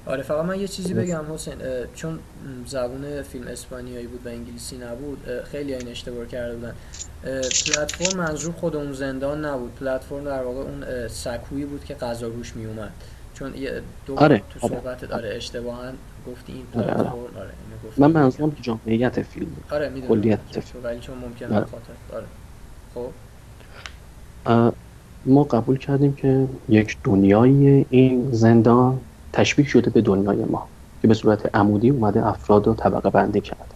آره فقط من یه چیزی بگم حسین چون زبون فیلم اسپانیایی بود و انگلیسی نبود خیلی این اشتباه کرده بودن. پلتفرم منظور خود اون زندان نبود. پلتفرم در واقع اون سکویی بود که غذا روش می اومد چون دو آره. تو صحبت داره اشتباها گفتی این آره، آره. پلتفرم آره اینو گفتی. من منظورم که جامعیت فیلم. آره می‌دونم کلیت ولی چون ممکنه آره. خاطر آره خب ما قبول کردیم که یک دنیای این زندان تشبیه شده به دنیای ما که به صورت عمودی اومده افراد رو طبقه بندی کرده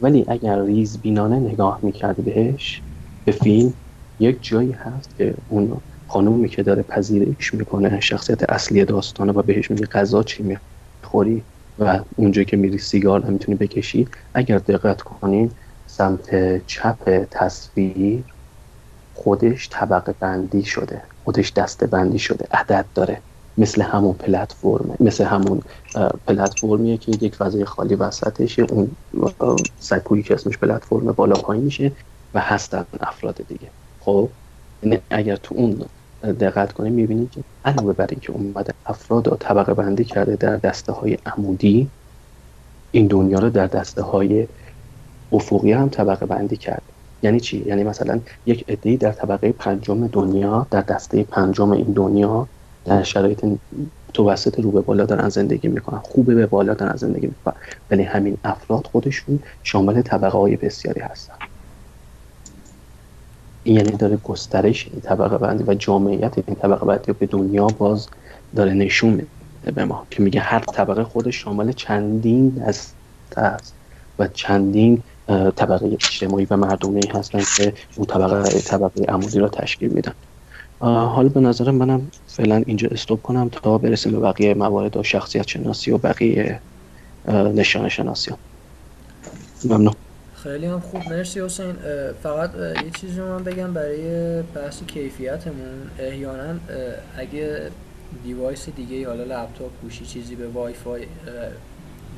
ولی اگر ریز بینانه نگاه می‌کردی بهش به فیلم یک جایی هست که اون خانومی که داره پذیرش می‌کنه شخصیت اصلی داستانه و بهش میگه غذا چی می‌خوری و اونجایی که میری سیگار نمی‌تونی بکشی اگر دقت کنین سمت چپ تصویر خودش طبقه بندی شده. خودش دسته بندی شده. عدد داره. مثل همون پلتفرمه مثل همون پلتفرمیه که یک فضای خالی وسطشه. اون سکویی که اسمش پلتفرم بالا پایین میشه و هستن افراد دیگه. خب؟ یعنی اگر تو اون دقت کنیم می‌بینید که علاوه بر اینکه اومده افراد رو طبقه بندی کرده در دسته های عمودی این دنیا رو در دسته های افقی هم طبقه بندی کرده. یعنی چی؟ یعنی مثلا یک عده‌ای در طبقه پنجم دنیا در دسته پنجم این دنیا در شرایط متوسط رو به بالا دارن زندگی می‌کنن خوبه به بالا دارن زندگی می‌کنن. ولی همین افراد خودشون شامل طبقه های بسیاری هستن. این یعنی داره گسترش این طبقه بندی و جامعیت این طبقه بندی به دنیا باز داره نشون میده به ما که میگه هر طبقه خودش شامل چندین دسته است و چندین طبقه اجتماعی و مردمی هستن که اون طبقه طبقه عمودی را تشکیل میدن. حالا به نظر منم فعلا اینجا استوب کنم تا برسیم به بقیه موارد و شخصیت شناسی و بقیه اه، نشانه شناسی. ممنون. خیلی هم خوب. مرسی حسین. فقط یه چیزی رو من بگم برای بحث کیفیتمون. احیانا اگه device دیگه حالا لپتاپ گوشی چیزی به وای فای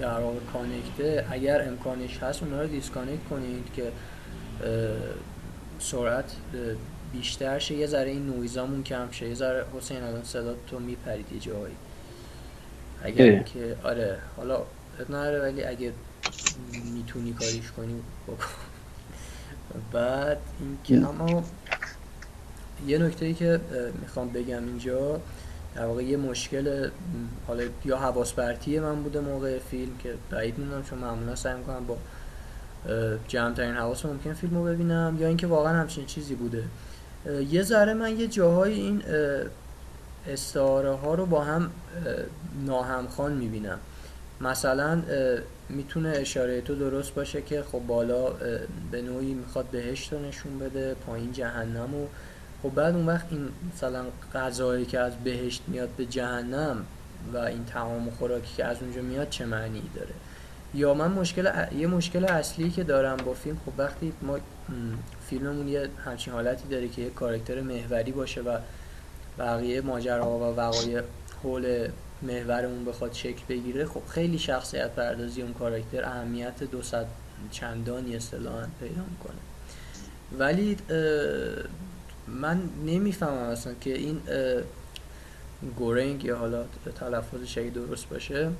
در واقع connect ه اگر امکانش هست اونها رو disconnect کنید که سرعت بیشتر شه. یه ذره این نویزامون کم شه. یه ذره حسین الان صدا تو میپرید یه جایی. اگر. که آره حالا عیب نداره ولی اگه می‌تونی کاریش کنی بکن. بعد اینکه اما یه نکته ای که می‌خوام بگم اینجا در واقع یه مشکل حالا یا حواس پرتی من بوده موقع فیلم که بعید می‌دونم چون معمولا سعی می‌کنم با جمعترین حواس ممکن فیلم رو ببینم یا اینکه واقعا همچین چیزی بوده. یه ذره من یه جاهای این استعاره ها رو با هم اه، ناهمخوان می‌بینم. مثلا می‌تونه اشاره تو درست باشه که خب بالا به نوعی می‌خواد بهشت رو نشون بده پایین جهنم و خب بعد اون وقت این مثلا غذایی که از بهشت میاد به جهنم و این و خوراکی که از اونجا میاد چه معنی داره؟ یا من مشکل یه مشکل اصلی که دارم با فیلم خب وقتی ما فیلممون یه همچین حالتی داره که یه کارکتر محوری باشه و بقیه ماجراها و وقایع حول محورمون بخواد شکل بگیره خب خیلی شخصیت پردازی اون کاراکتر اهمیت دو صد چندانی اصطلاحا پیدا می‌کنه. ولی من نمی‌فهمم اصلا که این گورنگ یا حالا تلفظش اگه درست باشه.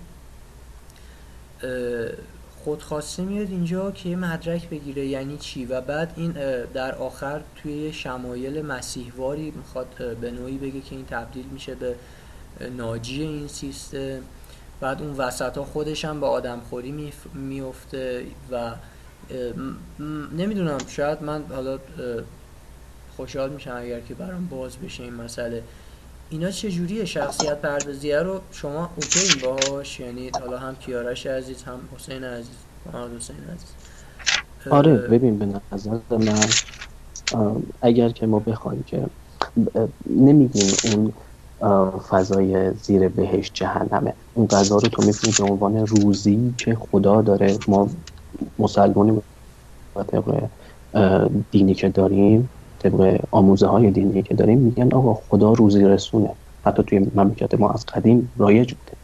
خودخواسته میاد اینجا که مدرک بگیره یعنی چی؟ و بعد این در آخر توی شمایل مسیحواری می‌خواد به نوعی بگه که این تبدیل میشه به ناجی این سیستم بعد اون وسط ها خودش هم به آدم خوری میف- میفته و نمی‌دونم شاید من حالا خوشحال میشم اگر که برام باز بشه این مسئله. اینا چجوریه شخصیت پردازیه رو شما اوکی باهاش؟ یعنی حالا هم کیارش عزیز هم حسین عزیز محمد حسین عزیز. آره ببین به نظر من اگر که ما بخوایم که نمیگیم اون فضای زیر بهشت جهنمه. اون غذا رو تو می‌تونی به عنوان روزی که خدا داره. ما مسلمانی طبق دینی که داریم طبق آموزه های دینی که داریم میگن آقا خدا روزی رسونه. حتی توی مملکت ما از قدیم رایج بوده.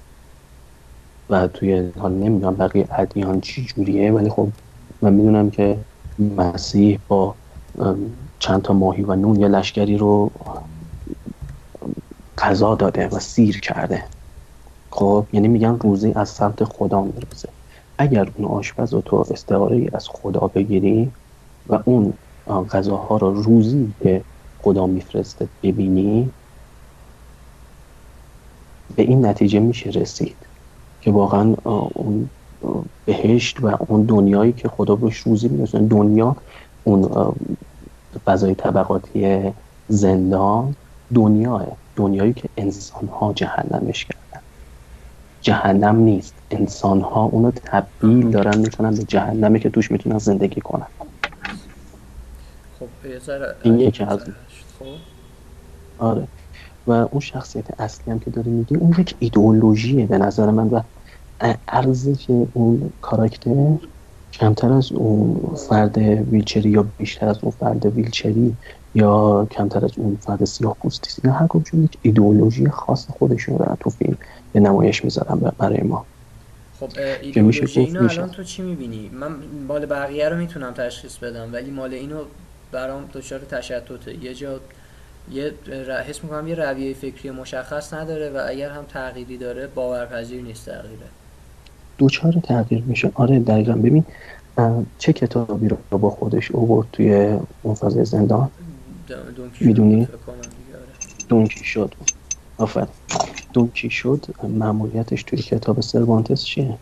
و توی حالا نمی‌دونم بقیه ادیان چی جوریه ولی خب من می‌دونم که مسیح با چند تا ماهی و نون یه لشکری رو غذا داده و سیر کرده. خب یعنی میگن روزی از سمت خدا می‌رسه اگر اون آشپز رو تو استعاره از خدا بگیری و اون غذاها رو روزی که خدا میفرسته ببینی به این نتیجه میشه رسید که واقعا اون بهشت و اون دنیایی که خدا بهش روزی میرسونه دنیا اون فضای طبقاتی زندان دنیاه. دنیایی که انسان ها جهنمش کردن. جهنم نیست. انسان ها اونو تبدیل دارن می‌کنن به جهنمی که توش می‌تونن زندگی کنن. خب این یکی از خب؟ آره. و اون شخصیت اصلی هم که داری میگی اون یک ایدئولوژیه به نظر من و ارزش اون کاراکتر کمتر از اون فرد ویلچری یا بیشتر از اون فرد ویلچری یا کمتر از اون فرد سیاه پوستی. اینا هر کدوم یک ایدئولوژی خاص خودشون دارن تو فیلم به نمایش می‌ذارن برای ما. خب ایدئولوژی اینو الان تو چی می‌بینی؟ من مال بقیه رو می‌تونم تشخیص بدم ولی مال اینو برام دچار تشتته. یه جا یه حس می‌کنم یه رویه فکری مشخص نداره و اگر هم تغییری داره باورپذیر نیست تغییره. دوچار تغییر میشه. آره دقیقا. ببین چه کتابی رو با خودش اوورد توی اون فضای زندان؟ می‌دونی؟ دونکی شد. آفر دونکی شد. معمولیتش توی کتاب سروانتس چیه؟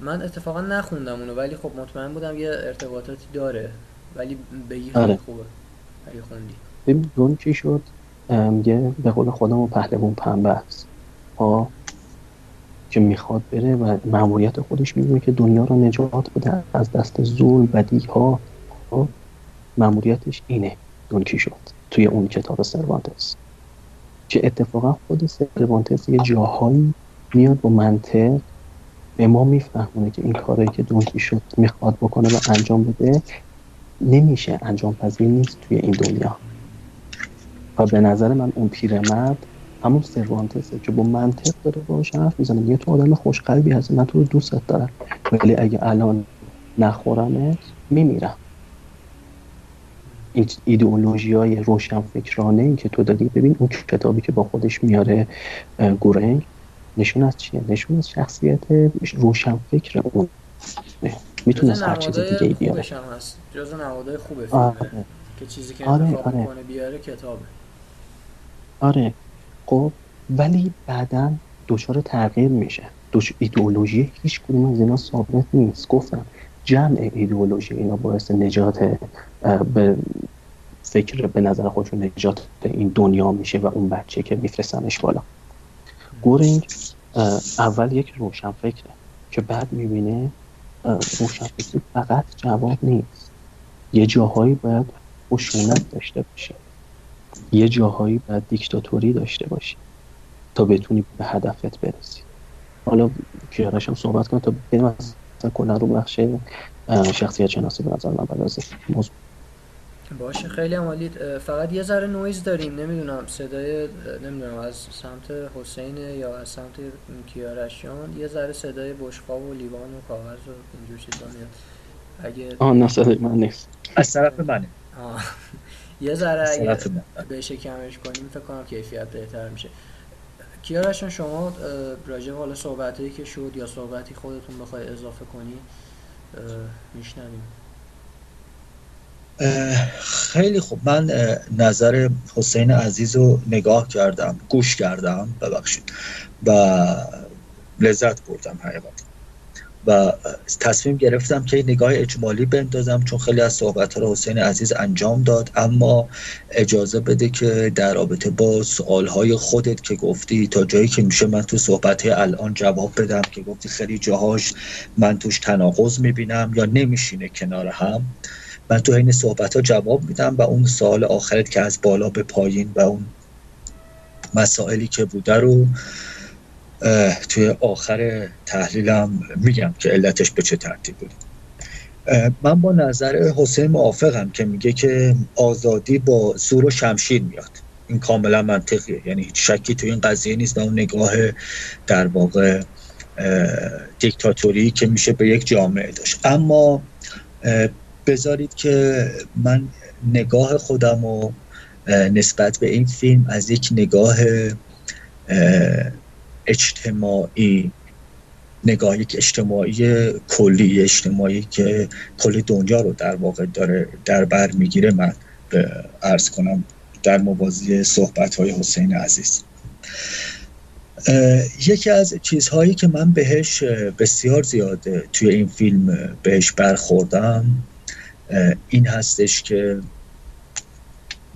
من اتفاقا نخوندم اونو ولی خب مطمئن بودم یه ارتباطاتی داره. ولی بگی خیلی آره. خوبه. اگه خوندی. ببین دونکی شد. یه به قول خودم پهلوان پنبه است. خب؟ که می‌خواد بره و معمولیت خودش می‌دونه که دنیا رو نجات بده. از دست ظلم بدی ها خب؟ معمولیتش اینه. دونکی شد. توی اون کتاب سروانتس. که اتفاقا خود سروانتس یه جاهایی میاد با منطق به ما میفهمونه که این کاری که دونکی شد می‌خواد بکنه و انجام بده نمیشه انجام پذیر نیست توی این دنیا. و به نظر من اون پیرمرد همون سروانتسه که با منطق داره باش حرف می‌زنه. یه تو آدم خوشقلبی هست من تو رو دوستت دارم ولی اگه الان نخورمت میمیرم ایدئولوژی های روشن فکرانه این که تو دادی ببین اون کتابی که با خودش میاره گورنگ نشون از چیه؟ نشون از شخصیت روشن فکر اون می‌تونه هر چیز دیگه ای بیاره جز نمادهای خوب فیلمه آره. که چیزی که آره. آره. بیاره کتابه آره خب ولی بعدا دچار تغییر میشه دوش ایدئولوژی هیچ کدوم از اینا ثابت نیست گفتم جمع ایدئولوژی اینا باعث نجات به فکر به نظر خودشون نجات این دنیا میشه و اون بچه که میفرستنش بالا. گورینگ اول یک روشن فکره که بعد می‌بینه روشن فکری فقط جواب نیست. یه جاهایی باید خشونت داشته باشه. یه جاهایی باید دیکتاتوری داشته باشی تا بتونی به هدفت برسی. حالا کیارش هم صحبت کنم تا بریم از کلا رو بخش شخصیت شناسی به نظر من موضوع باشه. خیلی عمالی فقط یه ذره نویز داریم. نمی‌دونم صدای نمی‌دونم از سمت حسین یا از سمت کیارشیان. یه ذره صدای بشقاب و لیوان و کاغذ و اینجور چیزا میاد. اگه آه نه صدای من نیست. از طرف منه. یه ذره اگه بهش کمش کنیم فکر کنم کیفیت بهتر میشه. کیارشان شما راجع حالا صحبتی که شد یا صحبتی خودتون بخوای اضافه کنی میشنویم. خیلی خوب. من نظر حسین عزیز رو نگاه کردم گوش کردم ببخشید و لذت بردم حقیقت و تصمیم گرفتم که نگاه اجمالی بندازم چون خیلی از صحبت رو حسین عزیز انجام داد. اما اجازه بده که در رابطه با سوال های خودت که گفتی تا جایی که میشه من تو صحبت الان جواب بدم که گفتی خیلی جاهاش من توش تناقض می‌بینم یا نمیشینه کنار هم. من تو این صحبت ها جواب میدم و اون سوال آخرت که از بالا به پایین و اون مسائلی که بوده رو توی آخر تحلیلم میگم که علتش به چه ترتیب بود من با نظر حسین موافقم که میگه که آزادی با زور و شمشیر میاد. این کاملا منطقیه. یعنی هیچ شکی توی این قضیه نیست و اون نگاه در واقع دیکتاتوری که میشه به یک جامعه داشت. اما بذارید که من نگاه خودم و نسبت به این فیلم از یک نگاه اجتماعی نگاه یک اجتماعی کلی اجتماعی که کل دنیا رو در واقع داره در بر می‌گیره من ارز کنم در موازی صحبت های حسین عزیز. یکی از چیزهایی که من بهش بسیار زیاد توی این فیلم بهش برخوردم این هستش که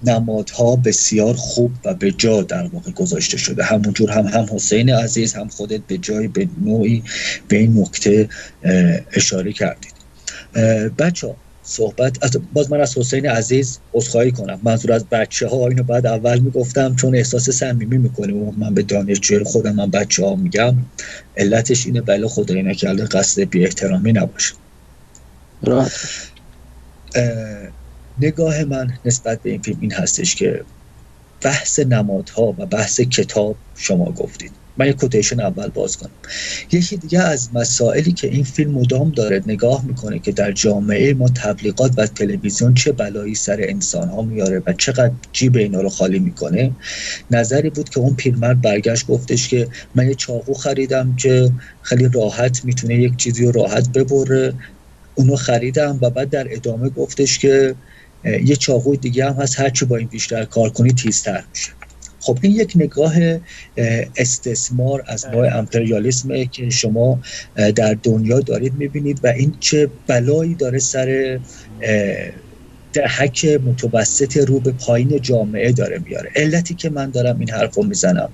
نمادها بسیار خوب و به جا در واقع گذاشته شده. همونجور هم هم حسین عزیز هم خودت به جای به نوعی به این نکته اشاره کردید. بچه صحبت از باز من از حسین عزیز عذرخواهی کنم. منظور از بچه ها اینو بعد اول می‌گفتم چون احساس صمیمی می‌کنیم من به دانشجوی خودم من بچه ها میگم. علتش اینه بله خدای نکرده قصد بی احترامی نباشه نگاه من نسبت به این فیلم این هستش که بحث نمادها و بحث کتاب شما گفتید. من یک کوتیشن اول باز کنم. یکی دیگه از مسائلی که این فیلم مدام داره نگاه می‌کنه که در جامعه ما تبلیغات و تلویزیون چه بلایی سر انسان ها میاره و چقدر جیب اینا رو خالی می‌کنه نظری بود که اون پیرمرد برگشت گفتش که من یه چاقو خریدم که خیلی راحت می‌تونه یک چیزی رو راحت ببره اونو خریدم و بعد در ادامه گفتش که یه چاقوی دیگه هم هست هرچی با این بیشتر کار کنی تیزتر میشه. خب این یک نگاه استثمار از نوع امپریالیسمه که شما در دنیا دارید می‌بینید و این چه بلایی داره سر حک متوسط رو به پایین جامعه داره میاره. علتی که من دارم این حرف رو می‌زنم.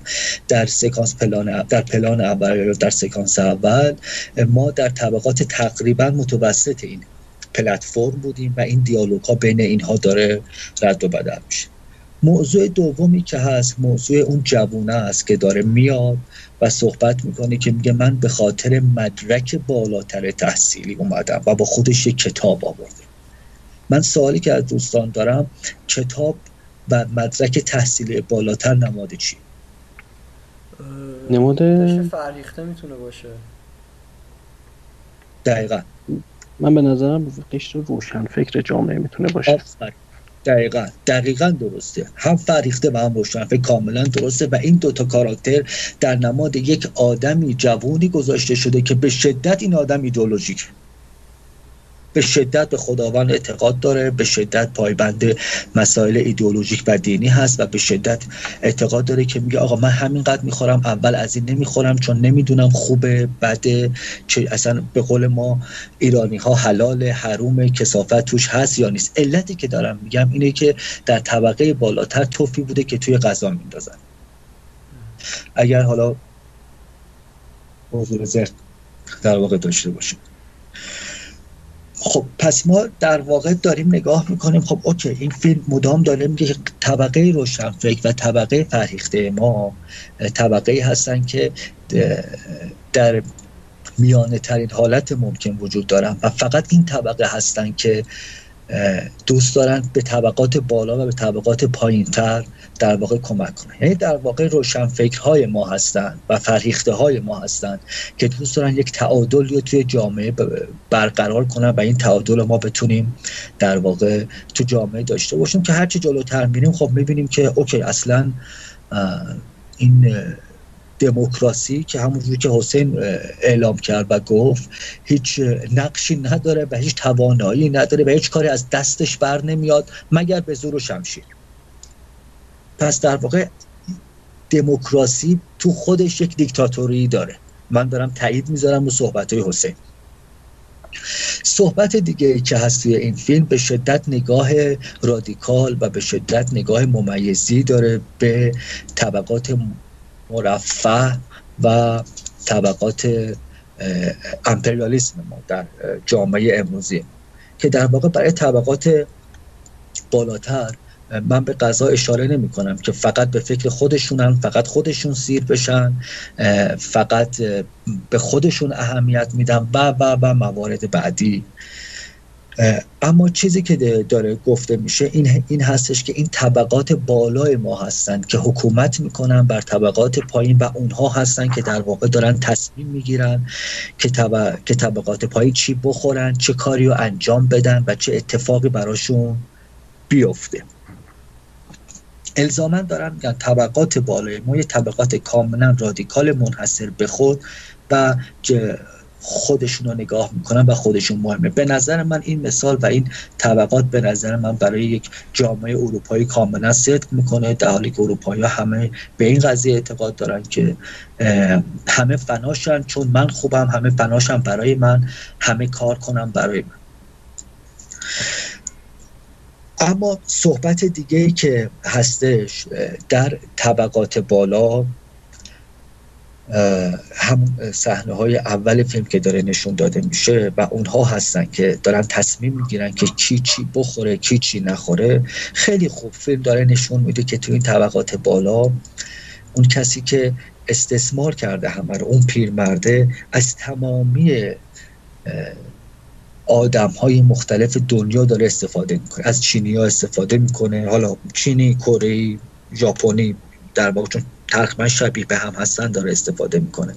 در سکانس پلان در پلان اول یا در سکانس اول ما در طبقات تقریبا متوسط این پلتفرم بودیم و این دیالوگ ها بین اینها داره رد و بدل میشه. موضوع دومی که هست موضوع اون جوونه است که داره میاد و صحبت می‌کنه که میگه من به خاطر مدرک بالاتر تحصیلی اومدم و با خودش یک کتاب آورده من سوالی که از دوستان دارم کتاب و مدرک تحصیلی بالاتر نماد چی؟ نماده فرهیخته می‌تونه باشه. دقیقا. من به نظرم قشر روشن فکر جامعه می‌تونه باشه. دقیقا. دقیقا درسته. هم فریخته و هم روشن فکر کاملا درسته و این دوتا کاراکتر در نماد یک آدمی جوونی گذاشته شده که به شدت این آدم ایدولوژیک به شدت به خداوند اعتقاد داره به شدت پایبند مسائل ایدئولوژیک و دینی هست و به شدت اعتقاد داره که میگه آقا من همینقدر می‌خورم اول از این نمی‌خورم چون نمی‌دونم خوبه بده چه اصلا به قول ما ایرانی ها حلال حروم کسافت توش هست یا نیست. علتی که دارم میگم اینه که در طبقه بالاتر توفی بوده که توی غذا میندازن. اگر حالا حضور زرد در واقع داشته باشیم. خب پس ما در واقع داریم نگاه می‌کنیم. خب اوکی این فیلم مدام داره میگه طبقه روشنفکر و طبقه فرهیخته ما طبقه هستن که در میانه ترین حالت ممکن وجود دارن. و فقط این طبقه هستن که دوست دارن به طبقات بالا و به طبقات پایین تر در واقع کمک کنن. یعنی در واقع روشنفکرهای ما هستند و فرهیخته های ما هستند که دوست دارن یک تعادل رو توی جامعه برقرار کنن و این تعادل ما بتونیم در واقع تو جامعه داشته باشیم. که هرچی جلوتر میریم خب می‌بینیم که اوکی اصلا این دموکراسی که همونجوری که حسین اعلام کرد و گفت هیچ نقشی نداره و هیچ توانایی نداره و هیچ کاری از دستش بر نمیاد مگر به زور و شمشیر. پس در واقع دموکراسی تو خودش یک دیکتاتوری داره. من دارم تایید می‌ذارم رو صحبت های حسین. صحبت دیگه که هست توی این فیلم به شدت نگاه رادیکال و به شدت نگاه ممیزی داره به طبقات مرفه و طبقات امپریالیسم ما در جامعه امروزی که در واقع برای طبقات بالاتر من به غذا اشاره نمی کنم که فقط به فکر خودشونن فقط خودشون سیر بشن فقط به خودشون اهمیت میدن و و و موارد بعدی. اما چیزی که داره گفته میشه این, این هستش که این طبقات بالای ما هستند که حکومت می‌کنن بر طبقات پایین و اونها هستن که در واقع دارن تصمیم می‌گیرن که, که طبقات پایین چی بخورن چه کاری رو انجام بدن و چه اتفاقی براشون بیفته. الزاما دارم میگن طبقات بالای ما یه طبقات کاملا رادیکال منحصر به خود و خودشون رو نگاه می‌کنن و خودشون مهمه. به نظر من این مثال و این طبقات به نظر من برای یک جامعه اروپایی کاملا صدق می‌کنه در حالی که اروپایی همه به این قضیه اعتقاد دارن که همه فناشن چون من خوبم همه فناشن برای من همه کار کنم برای من. اما صحبت دیگه که هستش در طبقات بالا همون صحنه های اول فیلم که داره نشون داده میشه و اونها هستن که دارن تصمیم می‌گیرن که کی چی بخوره کی چی نخوره. خیلی خوب فیلم داره نشون میده که تو این طبقات بالا اون کسی که استثمار کرده همه رو اون پیرمرده از تمامی آدم های مختلف دنیا داره استفاده می‌کنه. از چینی ها استفاده می‌کنه. حالا چینی کره ژاپنی در واقع چون تقریبا شبیه به هم هستن داره استفاده می‌کنه.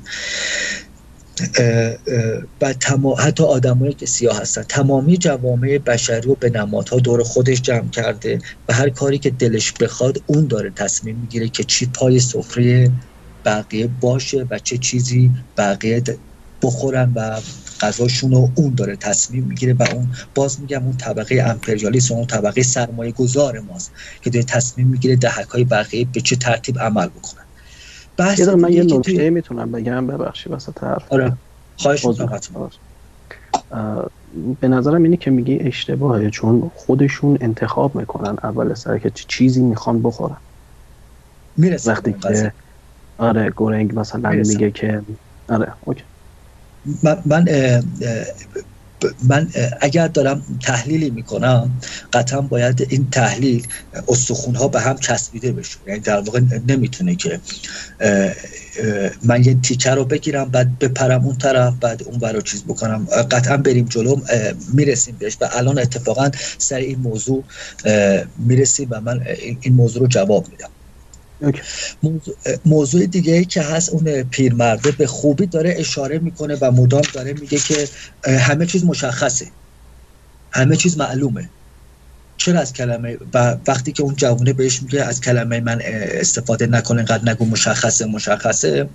و تما... حتی آدمایی که سیاه هستن. تمامی جوامع بشری رو به نمادها دور خودش جمع کرده و هر کاری که دلش بخواد اون داره تصمیم می‌گیره که چی پای سفره بقیه باشه و چه چیزی بقیه بخورن و غذاشون رو اون داره تصمیم می‌گیره و اون باز میگم اون طبقه امپریالیست اون طبقه سرمایه گذار ماست که داره تصمیم می‌گیره دهک های بقیه به چه ترتیب عمل بکنن. بحث من یه نکته می‌تونم بگم ببخشی وسط حرف. آره. خواهش به نظرم اینه که میگی اشتباهه چون خودشون انتخاب می‌کنن اول سر که چیزی می‌خوان بخورن. می‌رسه وقتی که آره گورنگ مثلا میگه که آره اوکی. من, من من اگر دارم تحلیلی می‌کنم قطعا باید این تحلیل استخون ها به هم چسبیده بشه. یعنی در واقع نمی‌تونه که من یه تیکه رو بگیرم بعد بپرم اون طرف بعد اون برای چیز بکنم. قطعا بریم جلو می‌رسیم بهش. و الان اتفاقا سر این موضوع می‌رسیم و من این موضوع رو جواب میدم. موضوع, دیگه ای که هست اون پیرمرده به خوبی داره اشاره می‌کنه و مدام داره میگه که همه چیز مشخصه. همه چیز معلومه. چرا از کلمه و وقتی که اون جوونه بهش میگه از کلمه من استفاده نکنه اینقدر نگو مشخصه مشخصه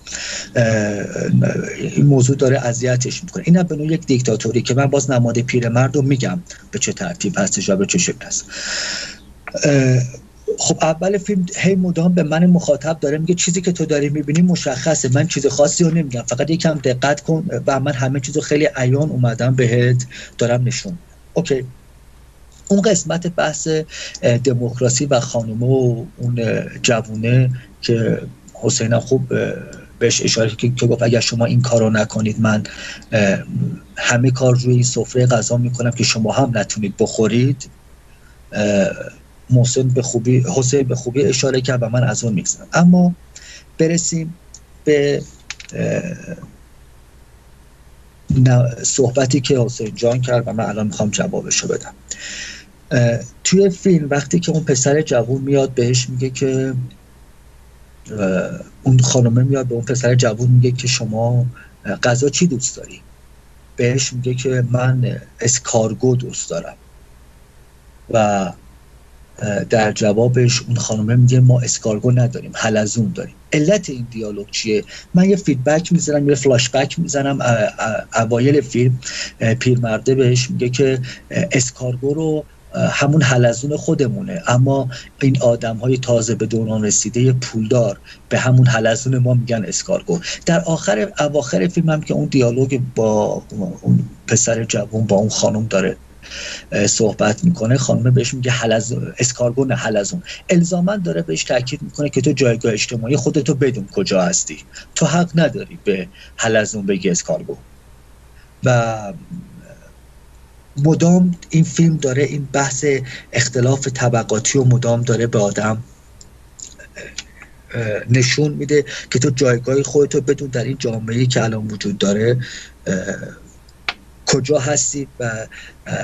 این موضوع داره اذیتش می‌کنه. اینم به نوع یک دیکتاتوری که من باز نماد پیرمرد رو میگم. به چه ترتیب هستش و به چه شکل هست. خب اول فیلم هی مدام به من مخاطب داره میگه چیزی که تو داری می‌بینی مشخصه. من چیز خاصی رو نمیگم فقط یکم دقت کن و من همه چیز رو خیلی عیان اومدم بهت دارم نشون اوکی. اون قسمت بحث دموکراسی و خانومه و اون جوونه که حسین خوب بهش اشاره که گفت اگر شما این کار رو نکنید من همه کار روی سفره غذا می‌کنم که شما هم نتونید بخورید. محسن به خوبی حسین به خوبی اشاره کرد و من از اون میگذرم. اما برسیم به صحبتی که حسین جان کرد و من الان می‌خوام جوابشو بدم. توی فیلم وقتی که اون پسر جوون میاد بهش میگه که اون خانمه میاد به اون پسر جوون میگه که شما غذا چی دوست داری؟ بهش میگه که من escargot دوست دارم. و در جوابش اون خانمه میگه ما escargot نداریم حلزون داریم. علت این دیالوگ چیه؟ من یه feedback می‌زنم یه فلاش بک می‌زنم اوایل فیلم پیرمرده بهش میگه که escargot رو همون حلزون خودمونه. اما این آدم های تازه به دوران رسیده پولدار به همون حلزون ما میگن escargot. در آخر اواخر فیلم هم که اون دیالوگ با اون پسر جوان با اون خانم داره صحبت می‌کنه خانم بهش میگه حلز escargot نه حلزون. الزاما داره بهش تاکید می‌کنه که تو جایگاه اجتماعی خودتو بدون کجا هستی. تو حق نداری به حلزون بگی escargot و مدام این فیلم داره این بحث اختلاف طبقاتی و مدام داره به آدم نشون میده که تو جایگاه خودتو بدون در این جامعه که الان وجود داره کجا هستی و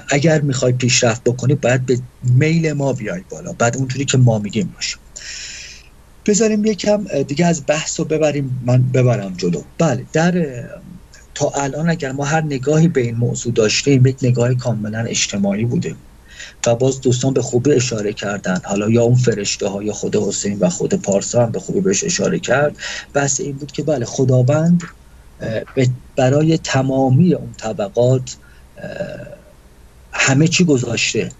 اگر می‌خوای پیشرفت بکنی باید به میل ما بیای بالا. بعد اونجوری که ما میگیم باشه. بذاریم یکم دیگه از بحث رو ببریم من ببرم جلو. بله در تا الان اگر ما هر نگاهی به این موضوع داشتیم یک نگاه کاملا اجتماعی بوده. و باز دوستان به خوبی اشاره کردن. حالا یا اون فرشته ها یا خود حسین و خود پارسا هم به خوبی بهش اشاره کرد. بحث این بود که بله خداوند برای تمامی اون طبقات همه چی گذاشته.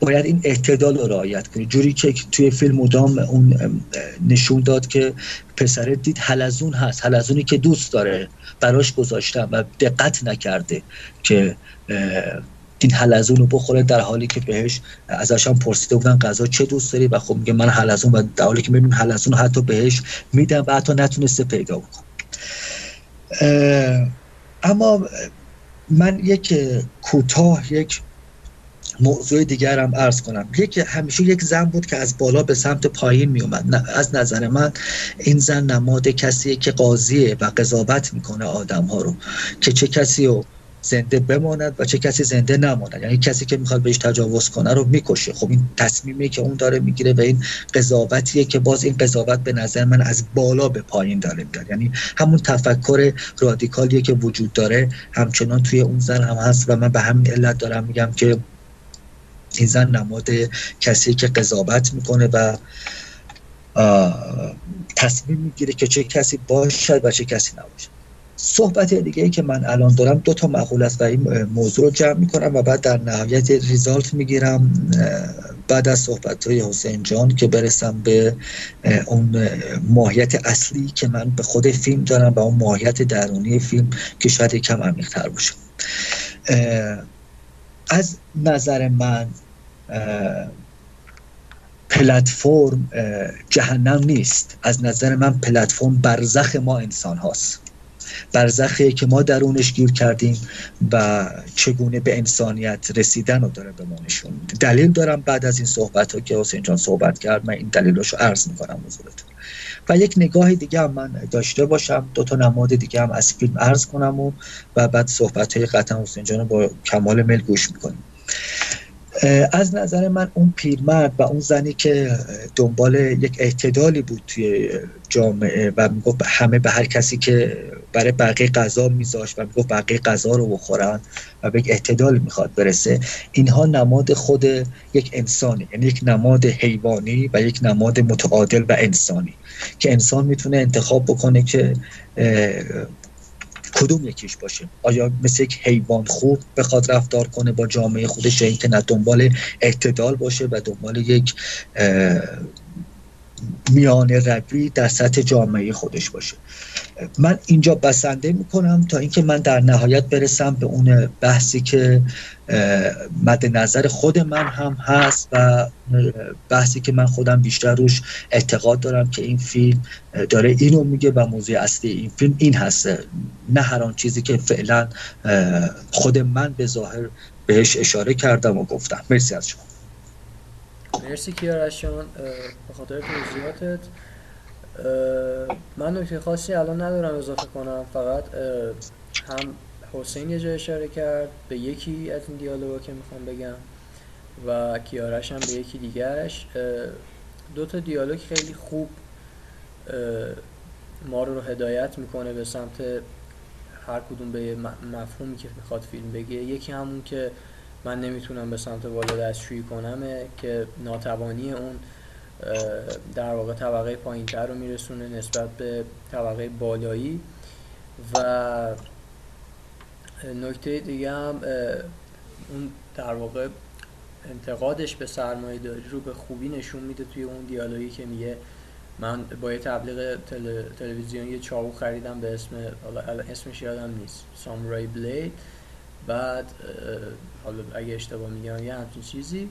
باید این اعتدال رو رعایت کنی. جوری که توی فیلم مدام اون نشون داد که پسره دید حلزون هست. حلزونی که دوست داره براش گذاشتم و دقت نکرده که این حلزون رو بخوره در حالی که بهش ازش هم پرسیده بودن غذا چه دوست داری؟ و خب میگه من حلزون و در حالی که ببین حلزون حتی بهش میدم و حتی نتونسته پیدا بکن اما من یک کوتاه یک موضوع دیگر هم عرض کنم. یکی همیشه یک زن بود که از بالا به سمت پایین می اومد از نظر من این زن نماد کسیه که قاضیه و قضاوت می‌کنه آدم ها رو که چه کسی رو زنده بماند و چه کسی زنده نماند. یعنی کسی که می‌خواد بهش تجاوز کنه رو می‌کشه. خب این تصمیمی که اون داره می‌گیره و این قضاوتیه که باز این قضاوت به نظر من از بالا به پایین داره میاد. یعنی همون تفکر رادیکالیه که وجود داره. همچنان توی اون زن هم هست و من به همین علت دارم میگم که این زن نماد کسی که قضاوت می‌کنه و تصمیم می‌گیره که چه کسی باشد و چه کسی نباشد. صحبت دیگه ای که من الان دارم دو تا مقوله است و این موضوع رو جمع می‌کنم و بعد در نهایت ریزالت می‌گیرم بعد از صحبت های حسین جان که برسم به اون ماهیت اصلی که من به خود فیلم دارم و اون ماهیت درونی فیلم که شاید کم عمیق‌تر باشه. از نظر من پلتفرم جهنم نیست. از نظر من پلتفرم برزخ ما انسان هاست برزخی که ما درونش گیر کردیم و چگونه به انسانیت رسیدن رو داره به ما نشون دلیل دارم بعد از این صحبت ها که حسین جان صحبت کرد من این رو عرض می‌کنم حضورتون. و یک نگاه دیگه هم من داشته باشم دو تا نماد دیگه هم از فیلم عرض کنم و, و بعد صحبت های قطعا حسین جان رو با کمال میل گوش می‌کنیم. از نظر من اون پیرمرد و اون زنی که دنبال یک اعتدالی بود توی جامعه و می‌گفت همه به هر کسی که برای بقیه غذا میذاشت و می‌گفت بقیه غذا رو بخورن و به اعتدال می‌خواد برسه. اینها نماد خود یک انسانی یعنی یک نماد حیوانی و یک نماد متعادل و انسانی که انسان می‌تونه انتخاب بکنه که کدوم یکیش باشه. آیا مثل یک حیوان خوب بخواد رفتار کنه با جامعه خودش یا اینکه نه دنبال اعتدال باشه و دنبال یک میان روی در سطح جامعه خودش باشه. من اینجا بسنده می‌کنم تا اینکه من در نهایت برسم به اون بحثی که مد نظر خود من هم هست و بحثی که من خودم بیشتر روش اعتقاد دارم که این فیلم داره اینو میگه و موضوع اصلی این فیلم این هست. نه هر آن چیزی که فعلا خود من به ظاهر بهش اشاره کردم و گفتم. مرسی از شما. مرسی کیارشان به خاطر توضیحاتت. من نکته خاصی الان ندارم اضافه کنم فقط هم حسین یه جای اشاره کرد به یکی از این دیالوگا که می‌خوام بگم و کیارش هم به یکی دیگرش دو تا دیالوگ خیلی خوب ما رو هدایت می‌کنه به سمت هر کدوم به مفهومی که می‌خواد فیلم بگه. یکی همون که من نمی‌تونم به سمت بالا دستشویی کنمه که ناتوانی اون در واقع طبقه پایینتر رو میرسونه نسبت به طبقه بالایی. و نکته دیگه هم اون در واقع انتقادش به سرمایه داری رو به خوبی نشون میده توی اون دیالوگی که میگه. من با یه تبلیغ تلویزیون یه چاقو خریدم به اسم اسمش یادم نیست سامورای بلید. بعد حالا اگه اشتباه میگم یه همچین چیزی.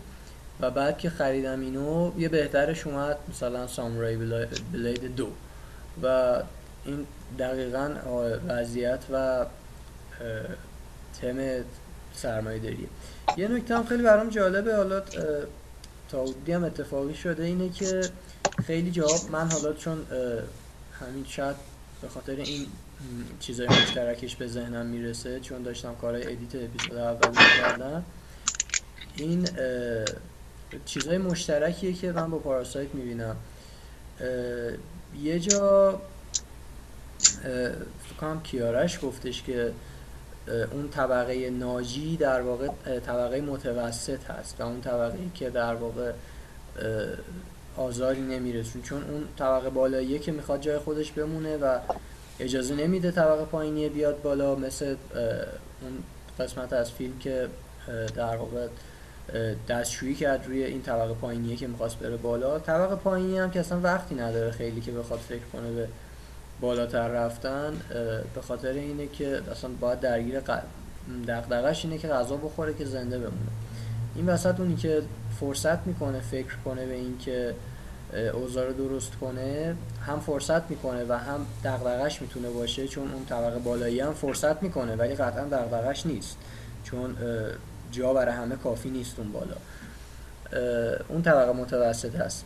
و بعد که خریدم اینو یه بهترش اومد مثلا سامورای بلید دو. و این دقیقا وضعیت و تم سرمایه داریه. یه نکته هم خیلی برام جالبه حالا تا هم اتفاقی شده اینه که خیلی جواب من حالا چون همین شاید به خاطر این چیزای مشترکش به ذهنم می‌رسه چون داشتم کارهای ادیت اپیزود اول می‌کردم. این چیزهای مشترکیه که من با پاراسایت می‌بینم. یه جا فکرم کیارش گفتش که اون طبقه ناجی در واقع طبقه متوسط هست و اون طبقه که در واقع آزاری نمیرسون چون اون طبقه بالاییه که می‌خواد جای خودش بمونه و اجازه نمیده طبقه پایینی بیاد بالا مثل اون قسمت از فیلم که در واقع دستشویی کرد روی این طبقه پایینیه که می‌خواست بره بالا. طبقه پایینی هم که اصلا وقتی نداره خیلی که بخواد فکر کنه به بالاتر رفتن به خاطر اینه که اصلا باید درگیر دقدقش اینه که غذا بخوره که زنده بمونه. این وسط اونی که فرصت می‌کنه فکر کنه به این که اوضاع رو درست کنه هم فرصت می‌کنه و هم دغدغش می‌تونه باشه چون اون طبقه بالایی هم فرصت می‌کنه ولی قطعا دغدغش نیست. چون جا برای همه کافی نیست اون بالا. اون طبقه متوسط هست.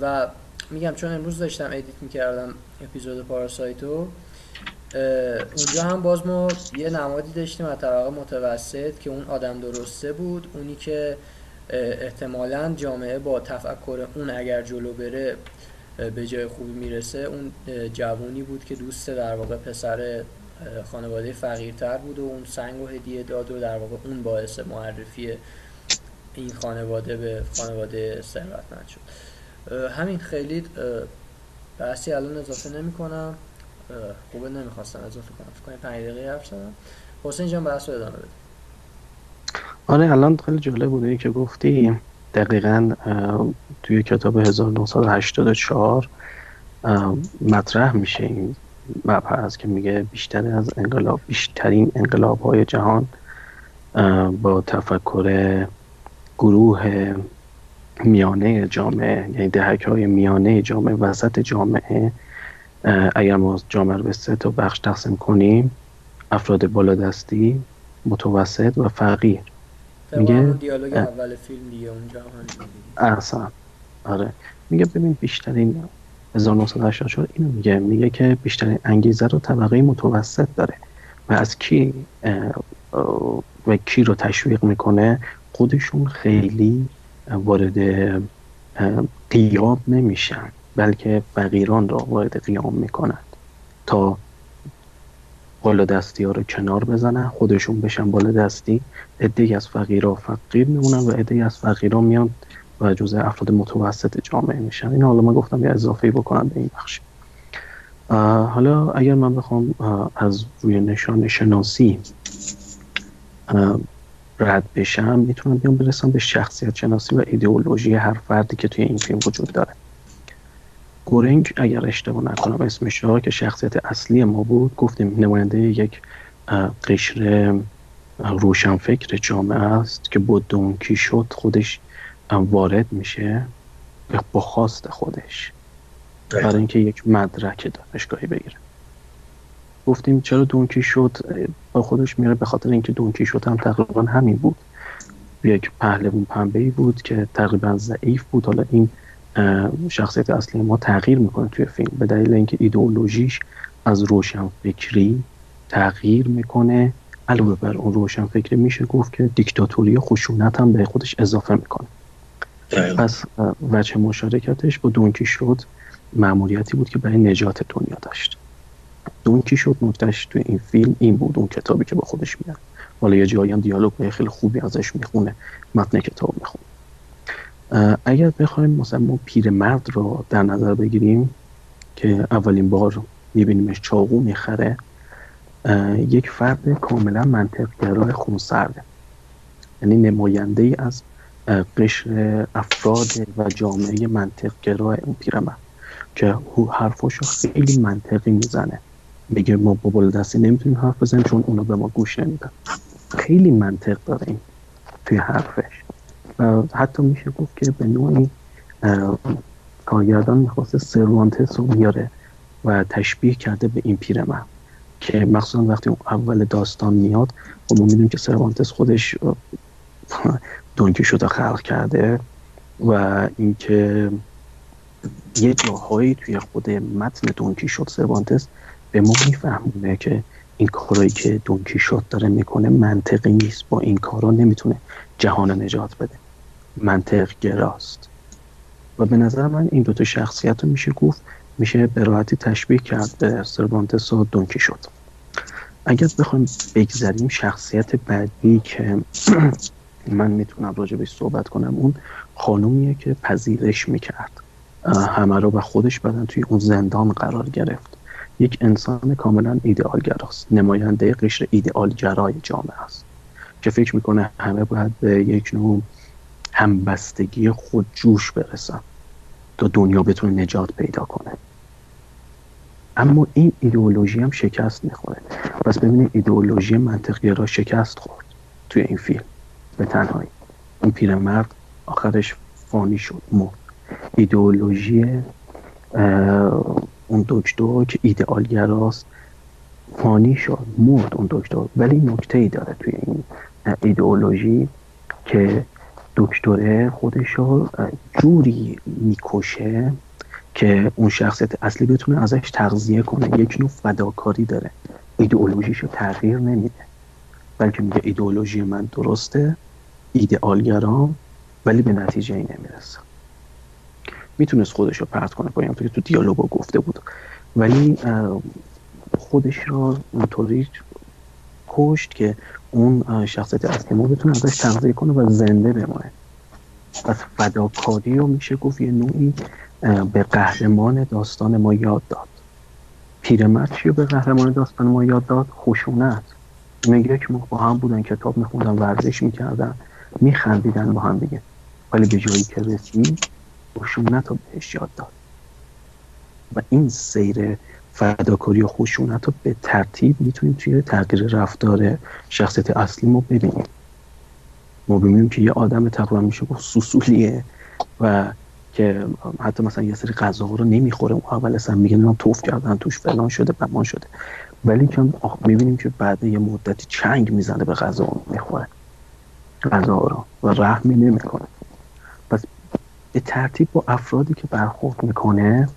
و میگم چون امروز داشتم ادیت می‌کردم اپیزود پاراسایتو اونجا هم باز ما یه نمادی داشتیم از طبقه متوسط که اون آدم درسته بود. اونی که احتمالا جامعه با تفکر اون اگر جلو بره به جای خوبی می‌رسه اون جوونی بود که دوست در واقع پسر خانواده فقیرتر بود و اون سنگ و هدیه داد و در واقع اون باعث معرفی این خانواده به خانواده ثروتمند شد. همین خیلی بحثی الان اضافه نمی کنم خوبه نمی‌خواستم اضافه کنم. فکر کنم 5 دقیقه حرف زدم. حسین جان بحث رو ادامه بده. آره الان خیلی جالب بوده که گفتی دقیقا توی کتاب 1984 مطرح میشه این مبحث که میگه بیشتر از انقلاب بیشترین انقلاب های جهان با تفکر گروه میانه جامعه یعنی دهک های میانه جامعه وسط جامعه. اگر ما جامعه رو به سه تا بخش تقسیم کنیم افراد بالادستی متوسط و فقیر. میگه دیالوگ اول فیلم دیگه اونجا اصلا. آره. میگه ببین بیشترین 1984 اینو میگه. میگه که بیشترین انگیزه رو طبقه متوسط داره و از کی و کی رو تشویق می‌کنه خودشون خیلی وارد قیام نمیشن بلکه فقیران را وارد قیام می‌کنند تا بالا دستی ها رو کنار بزنن خودشون بشن بالا دستی عده از فقیرها فقیر میمونن و عده از فقیرها میان و جزء افراد متوسط جامعه میشن. این حالا من گفتم یه اضافه بکنم به این بخش. حالا اگر من بخوام از روی نشان شناسی رد بشم می‌تونم بیام برسم به شخصیت شناسی و ایدئولوژی هر فردی که توی این فیلم وجود داره. گورنگ اگر اشتباه نکنم اسمش را که شخصیت اصلی ما بود گفتیم نماینده یک قشر روشنفکر جامعه است که با دونکی شد خودش وارد میشه با خواست خودش. برای اینکه یک مدرک دانشگاهی بگیره. گفتیم چرا دونکی شد؟ با خودش میره به خاطر اینکه دونکی شد هم تقریبا همین بود. یک پهلوون پنبه ای بود که تقریبا ضعیف بود. حالا این شخصیت اصلی ما تغییر می‌کنه توی فیلم. به دلیل اینکه ایدئولوژیش از روشن فکری تغییر می‌کنه. علاوه بر اون روشن فکری میشه گفت که دیکتاتوری خشونت هم به خودش اضافه می‌کنه. پس وجه مشارکتش با دونکی شد معمولیتی بود که برای نجات دنیا داشت. دونکی شد نکتهش توی این فیلم این بود اون کتابی که با خودش میاد. حالا یه جایی هم دیالوگ خیلی خوبی ازش می‌خونه متن کتاب می‌خونه. اگر بخوایم مثلا ما مرد رو در نظر بگیریم که اولین بار میبینیمش چاقو می‌خره یک فرد کاملا منطقگرای خونسرده. یعنی نماینده ای از قشر افراد و جامعه منطقگرای اون پیرمرد که حرفاشو خیلی منطقی می‌زنه. میگه ما با دستی نمی‌تونیم حرف بزنیم چون اونا به ما گوش نمیدن. خیلی منطق داره این توی حرفش. و حتی میشه گفت که به نوعی کارگردان می‌خواسته سروانتس رو میاره و تشبیه کرده به این پیرمرد. که مخصوصا وقتی اول داستان میاد خب ما می‌دونیم که سروانتس خودش دونکی شده خلق کرده و اینکه یه جاهایی توی خود متن دونکی شد سروانتس به ما میفهمونه که این کارایی که دونکی شد داره می‌کنه منطقی نیست. با این کارا نمی‌تونه جهان نجات بده. منطق گراست. و به نظر من این دوتا شخصیت رو میشه گفت میشه به راحتی تشبیه کرد به سروانتس و دونکی شد. اگر بخوایم بگذریم شخصیت بعدی که من می‌تونم راجع بهش صحبت کنم اون خانومیه که پذیرش می‌کرد. همه رو به خودش بدن توی اون زندان قرار گرفت. یک انسان کاملا ایدئالگراست نماینده قشر ایدئالگرای جامعه است. که فکر می‌کنه همه باید به یک نوع همبستگی خودجوش برسن. تا دنیا بتونه نجات پیدا کنه. اما این ایدئولوژی هم شکست می‌خوره. پس ببینید ایدئولوژی منطقی را شکست خورد توی این فیلم. به تنهایی. این پیرمرد آخرش فانی شد مرد. ایدئولوژی اون دکتر که ایدئالگراست فانی شد مرد اون دکتر. ولی نکته ای داره توی این ایدئولوژی که دکتره خودش رو جوری می‌کشه که اون شخصیت اصلی بتونه ازش تغذیه کنه. یک نوع فداکاری داره. ایدئولوژیش رو تغییر نمیده. بلکه میگه ایدئولوژی من درسته ایدئالگرام ولی به نتیجه ای نمی‌رسه. می‌تونست خودش رو پرت کنه. پایین که تو دیالوگ گفته بود. ولی خودش رو اونطوری کشت که اون شخصیت اصلی ما بتونه ازش تغذیه کنه و زنده بمونه. پس فداکاری رو میشه گفت یه نوعی به قهرمان داستان ما یاد داد. پیرمرد چی به قهرمان داستان ما یاد داد؟ خشونت. میگه که ما با هم بودن کتاب میخوندن ورزش می‌کردن میخندیدن با هم دیگه. ولی به جایی که رسید خشونت رو بهش یاد داد. و این سیر فداکاری و خشونت رو به ترتیب می‌تونیم توی تغییر رفتار شخصیت اصلی ما ببینیم. ما ببینیم که یه آدم تقریبا میشه گفت سوسولیه و که حتی مثلا یه سری غذا رو نمی‌خوره. اون اول اصلا میگه نه توف کردن توش فلان شده بمان شده. ولی که می‌بینیم که بعد یه مدتی چنگ می‌زنه به غذا می‌خوره. غذا رو و رحمی نمی‌کنه. پس به ترتیب با افرادی که برخورد می‌کنه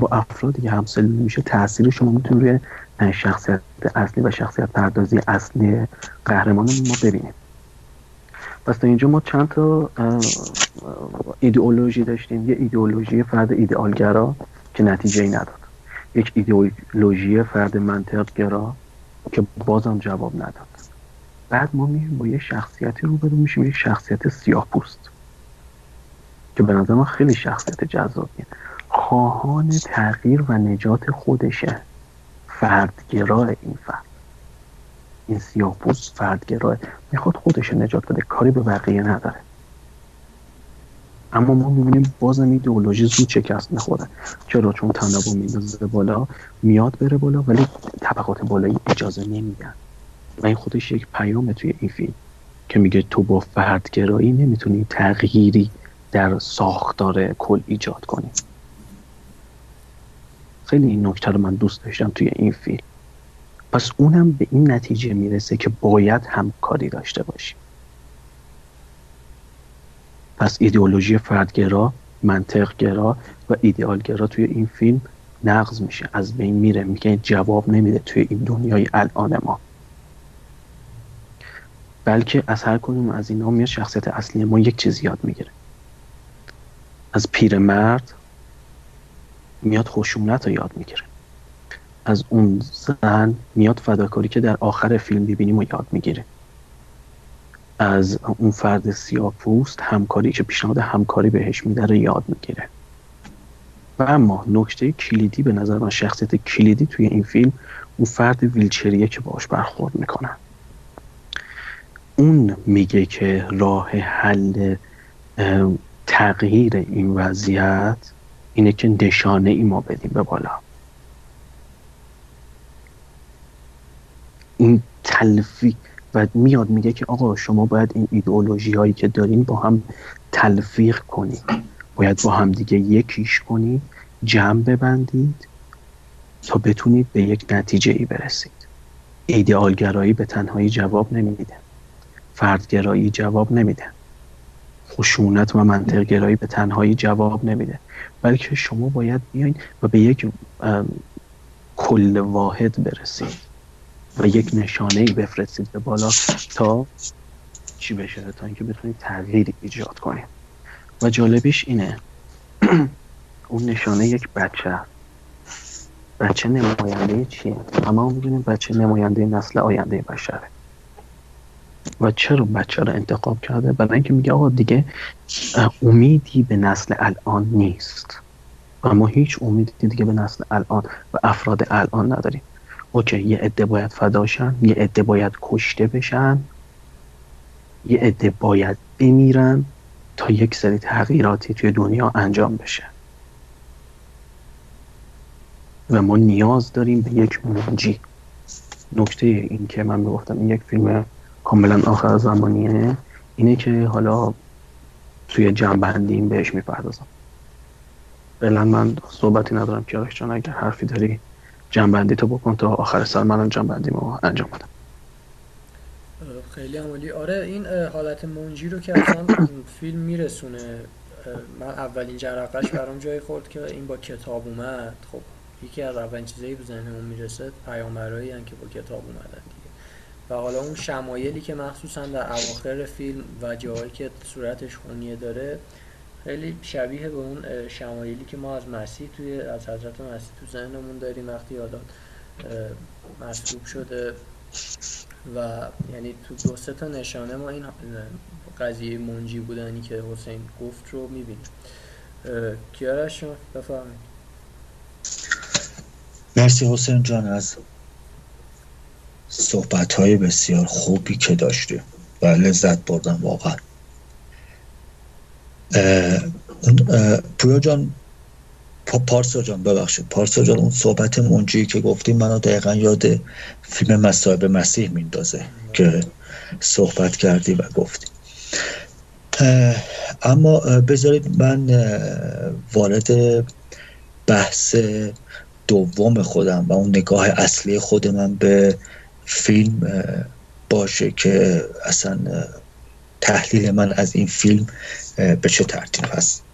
با افرادی که همسل میشه تاثیر شما می‌تونه روی شخصیت اصلی و شخصیت پردازی اصلی قهرمان ما ببینیم پس تا اینجا ما چند تا ایدئولوژی داشتیم. یه ایدئولوژی فرد ایدئالگرا که نتیجه ای نداد. یک ایدئولوژی فرد منطقگرا که بازم جواب نداد. بعد ما میشیم با یه شخصیتی روبرو میشیم یک شخصیت سیاه پوست که به نظر ما خیلی شخصیت جذابیه. خواهان تغییر و نجات خودشه. فردگرا این فرد. این سیاه پوست فردگراه می‌خواد خودش نجات بده. کاری به بقیه نداره. اما ما می‌بینیم بازم ایدئولوژی زود شکست می‌خوره. چرا؟ چون تنوع میندازه بالا. میاد بره بالا ولی طبقات بالایی اجازه نمیدن. و این خودش یک پیامه توی این فیلم که میگه تو با فردگرایی نمی‌تونی تغییری در ساختار کل ایجاد کنی. خیلی این نکته رو من دوست داشتم توی این فیلم. پس اونم به این نتیجه می‌رسه که باید همکاری داشته باشیم. پس ایدئولوژی فردگرا منطقگرا و ایدئالگرا توی این فیلم نقض میشه. از بین میره. میگه جواب نمیده توی این دنیای الان ما. بلکه از هر کدوم از اینا میاد شخصیت اصلی ما یک چیز یاد می‌گیره. از پیرمرد میاد خشونت رو یاد می‌گیره. از اون زن میاد فداکاری که در آخر فیلم ببینیم و یاد می‌گیره. از اون فرد سیاه پوست همکاری که پیشنهاد همکاری بهش میده رو یاد می‌گیره. و اما نکته کلیدی به نظر من شخصیت کلیدی توی این فیلم اون فرد ویلچریه که باش برخورد می‌کنن اون میگه که راه حل تغییر این وضعیت اینه که نشانه ای ما بدیم به بالا. این تلفیق و میاد میگه که آقا شما باید این ایدئولوژی هایی که دارین با هم تلفیق کنید باید با هم دیگه یکیش کنید جمع ببندید تا بتونید به یک نتیجه ای برسید. ایدئالگرایی به تنهایی جواب نمیده. فردگرایی جواب نمیده. خشونت و منطقگرایی به تنهایی جواب نمیده. بلکه شما باید بیاین و به یک کل واحد برسید و یک نشانه ای بفرستید به بالا تا چی بشه تا اینکه بتونید تغییری ایجاد کنید. و جالبیش اینه اون نشانه یک بچه بچه نماینده چیه؟ اما می‌دونیم بچه نماینده نسل آینده بشره. و چرا بچه رو انتخاب کرده؟ برای اینکه میگه آقا دیگه امیدی به نسل الان نیست. و ما هیچ امیدی دیگه به نسل الان و افراد الان نداریم. اوکی یه عده باید فداشن یه عده باید کشته بشن یه عده باید بمیرن تا یک سری تغییراتی توی دنیا انجام بشه. و ما نیاز داریم به یک منجی نکته این که من می‌گفتم این یک فیلم کاملا آخر زمانیه. اینه که حالا توی جنبندیم بهش می‌پردازم. فعلا من صحبتی ندارم که جان اگر حرفی داری جنبندی تو بکن تا آخر سال منم جنبندیمو انجام بدم. خیلی عمالی. آره این حالت منجی رو که اصلا فیلم میرسونه. من اولین جرقش برام جای خورد که این با کتاب اومد. خب یکی از اولین چیزایی به ذهنمون می‌رسه پیامبرایی که با کتاب اومدن. و حالا اون شمایلی که مخصوصا در اواخر فیلم و جایی که صورتش خونیه داره خیلی شبیه به اون شمایلی که ما از مسیح توی از حضرت مسیح تو ذهنمون داریم وقتی حالا مصلوب شده و یعنی تو دو سه تا نشانه ما این قضیه منجی بودنی که حسین گفت رو می‌بینیم. کیارش بفرمایید؟ مرسی حسین جان از صحبت های بسیار خوبی که داشته و لذت بردم واقعا. پویا جان پارسا جان ببخشید. پارسا جان اون صحبت منجی که گفتیم منو دقیقا یاد فیلم مصاحب مسیح میندازه که صحبت کردی و گفتی اما بذارید من وارد بحث دوم خودم و اون نگاه اصلی خود من به فیلم باشه که اصلا تحلیل من از این فیلم به چه ترتیب هست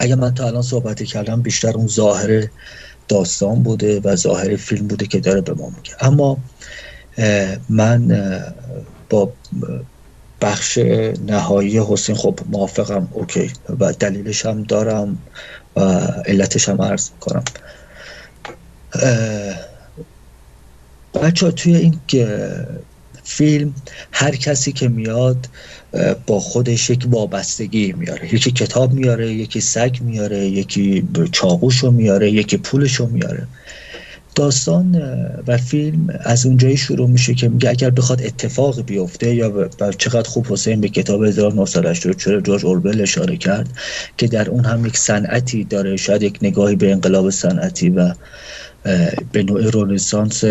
اگر من تا الان صحبتی کردم بیشتر اون ظاهر داستان بوده و ظاهر فیلم بوده که داره به ما میگه. اما من با بخش نهایی حسین خب موافقم اوکی. و دلیلش هم دارم و علتش هم عرض کنم بچه توی این فیلم هر کسی که میاد با خودش یک وابستگی میاره. یکی کتاب میاره یکی سگ میاره یکی چاقوشو میاره یکی پولشو میاره. داستان و فیلم از اونجایی شروع میشه که میگه اگر بخواد اتفاق بیفته یا چقدر خوب حسین به کتاب 1984 جورج اوربل اشاره کرد که در اون هم یک صنعتی داره شاید یک نگاهی به انقلاب صنعتی و به نوع رونسانس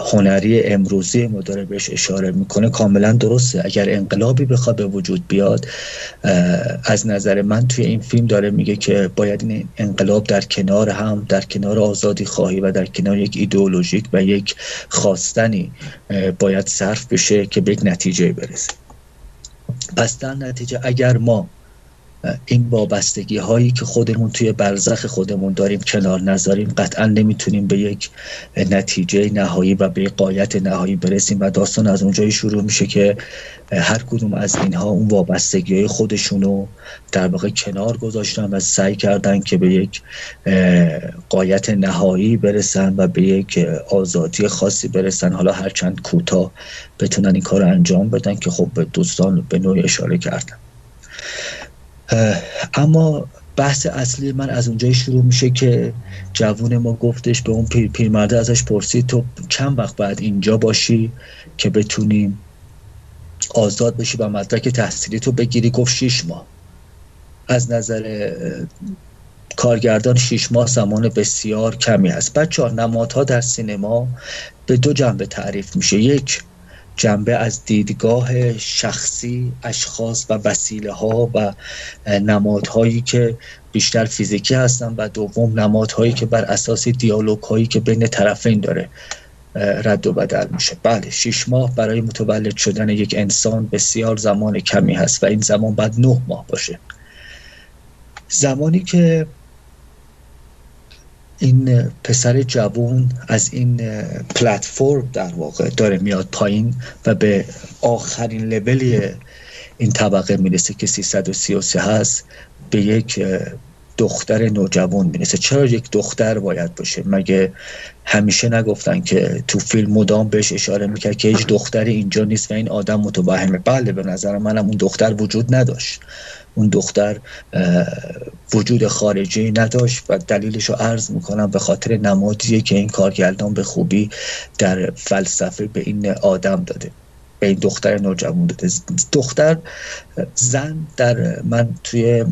هنری امروزی ما داره بهش اشاره می‌کنه کاملا درسته. اگر انقلابی بخواد به وجود بیاد از نظر من توی این فیلم داره میگه که باید این انقلاب در کنار هم در کنار آزادی خواهی و در کنار یک ایدئولوژیک و یک خواستنی باید صرف بشه که به یک نتیجه برسه. پس در نتیجه اگر ما این وابستگی هایی که خودمون توی برزخ خودمون داریم کنار نذاریم قطعا نمی‌تونیم به یک نتیجه نهایی و به قایت نهایی برسیم و داستان از اونجایی شروع میشه که هر کدوم از اینها اون وابستگی های خودشونو در واقع کنار گذاشتن و سعی کردن که به یک قایت نهایی برسن و به یک آزادی خاصی برسن. حالا هرچند کوتاه بتونن این کار رو انجام بدن که خب دوستان به نوعی اشاره کردن. اما بحث اصلی من از اونجایی شروع میشه که جوون ما گفتش به اون پیر پیرمرده ازش پرسید تو چند وقت بعد اینجا باشی که بتونیم آزاد بشی و مدرک تحصیلی تو بگیری؟ گفت شیش ماه. از نظر کارگردان شیش ماه زمان بسیار کمی هست بچه ها نمادها در سینما به دو جنبه تعریف میشه. یک جنبه از دیدگاه شخصی اشخاص و وسیله ها و نمادهایی که بیشتر فیزیکی هستن و دوم نمادهایی که بر اساس دیالوگ هایی که بین طرفین داره رد و بدل میشه. بله شیش ماه برای متولد شدن یک انسان بسیار زمان کمی هست و این زمان بعد نه ماه باشه. زمانی که این پسر جوون از این پلتفرم در واقع داره میاد پایین و به آخرین لولی این طبقه می‌رسه که 333 هست به یک دختر نوجوان می‌رسه. چرا یک دختر باید باشه؟ مگه همیشه نگفتن که تو فیلم مدام بهش اشاره می‌کرد که هیچ دختری اینجا نیست و این آدم متوهمه؟ بله به نظر منم اون دختر وجود نداشت. اون دختر وجود خارجی نداشت و دلیلش رو عرض می‌کنم به خاطر نمادیه که این کارگردان به خوبی در فلسفه به این آدم داده. به این دختر نوجوان داده. دختر زن در من توی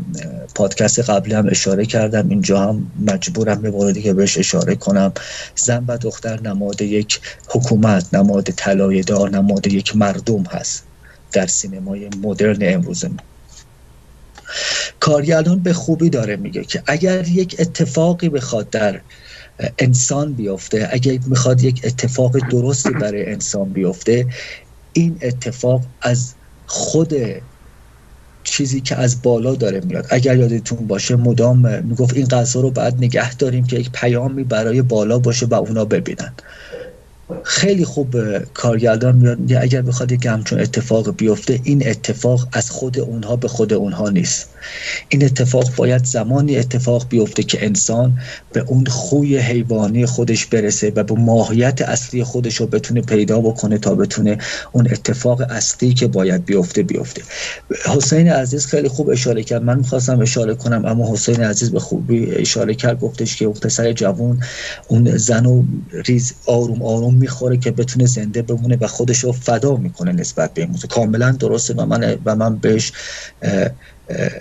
پادکست قبلی هم اشاره کردم. اینجا هم مجبورم به موردی که بهش اشاره کنم. زن و دختر نماد یک حکومت نماد طلایه‌دار نماد یک مردم هست در سینمای مدرن امروز ما. کارگردان به خوبی داره میگه که اگر یک اتفاقی بخواد در انسان بیفته اگر می‌خواد یک اتفاق درستی برای انسان بیفته این اتفاق از خود چیزی که از بالا داره میاد. اگر یادتون باشه مدام می‌گفت این غذا رو باید نگه داریم که یک پیامی برای بالا باشه و اونا ببینن. خیلی خوب کارگردان میاد اگر بخواد یک همچون اتفاق بیفته این اتفاق از خود اونها به خود اونها نیست. این اتفاق باید زمانی اتفاق بیفته که انسان به اون خوی حیوانی خودش برسه و به ماهیت اصلی خودش رو بتونه پیدا بکنه تا بتونه اون اتفاق اصلی که باید بیفته بیفته. حسین عزیز خیلی خوب اشاره کرد. من می‌خواستم اشاره کنم اما حسین عزیز به خوبی اشاره کرد. گفتش که پسر جوان اون زن و ریز آروم آروم می‌خوره که بتونه زنده بمونه و خودش رو فدا می‌کنه نسبت به این کاملا درسته و من و من بهش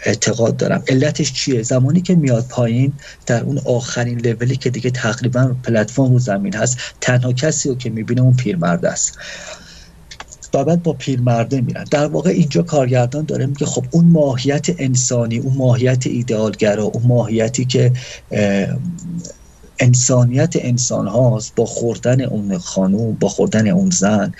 اعتقاد دارم. علتش چیه؟ زمانی که میاد پایین در اون آخرین لولی که دیگه تقریبا پلتفرم رو زمین هست تنها کسی رو که می‌بینه اون پیرمرد است. و بعد با پیرمرده میرن. در واقع اینجا کارگردان داره میگه خب اون ماهیت انسانی اون ماهیت ایدئالگرا اون ماهیتی که انسانیت انسان هاست با خوردن اون خانوم با خوردن اون زن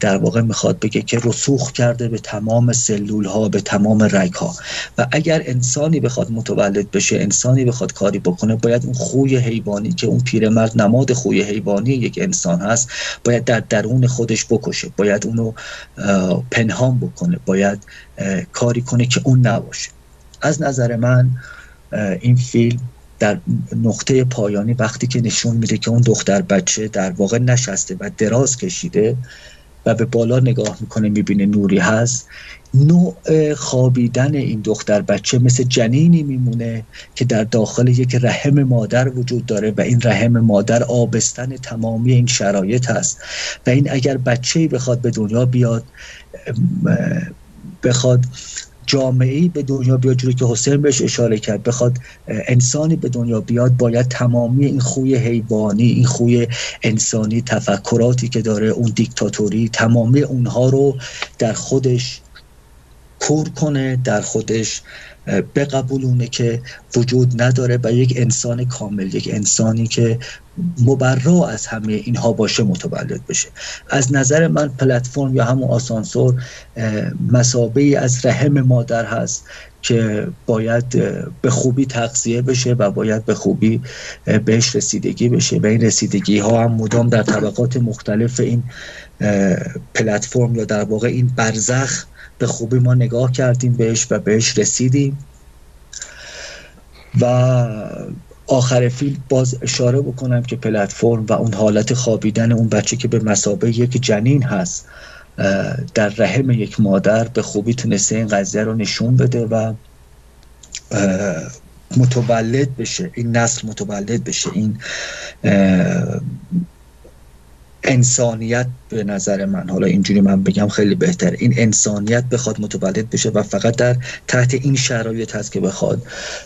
در واقع می‌خواد بگه که رسوخ کرده به تمام سلول ها به تمام رگ ها و اگر انسانی بخواد متولد بشه انسانی بخواد کاری بکنه باید اون خوی حیوانی که اون پیرمرد نماد خوی حیوانی یک انسان هست باید در درون خودش بکشه. باید اونو پنهان بکنه. باید کاری کنه که اون نباشه. از نظر من این فیلم در نقطه پایانی وقتی که نشون میده که اون دختر بچه در واقع نشسته و دراز کشیده و به بالا نگاه می‌کنه می‌بینه نوری هست نوع خوابیدن این دختر بچه مثل جنینی میمونه که در داخل یک رحم مادر وجود داره و این رحم مادر آبستن تمامی این شرایط هست. و این اگر بچه بخواد به دنیا بیاد بخواد جامعه به دنیا بیاد جوری که حسین بهش اشاره کرد بخواد انسانی به دنیا بیاد باید تمامی این خوی حیوانی این خوی انسانی تفکراتی که داره اون دیکتاتوری تمامی اونها رو در خودش کور کنه در خودش بقبولونه که وجود نداره و یک انسان کامل یک انسانی که مبرا از همه اینها باشه متولد بشه. از نظر من پلتفرم یا همون آسانسور مسابه از رحم مادر هست که باید به خوبی تغذیه بشه و باید به خوبی بهش رسیدگی بشه و این رسیدگی ها هم مدام در طبقات مختلف این پلتفرم یا در واقع این برزخ به خوبی ما نگاه کردیم بهش و بهش رسیدیم. و آخر فیلم باز اشاره بکنم که پلتفرم و اون حالت خوابیدن اون بچه که به مسابه یک جنین هست در رحم یک مادر به خوبی تونسته این قضیه رو نشون بده و متولد بشه این نسل متولد بشه این انسانیت به نظر من حالا اینجوری من بگم خیلی بهتر. این انسانیت بخواد متولد بشه و فقط در تحت این شرایط هست که بخواد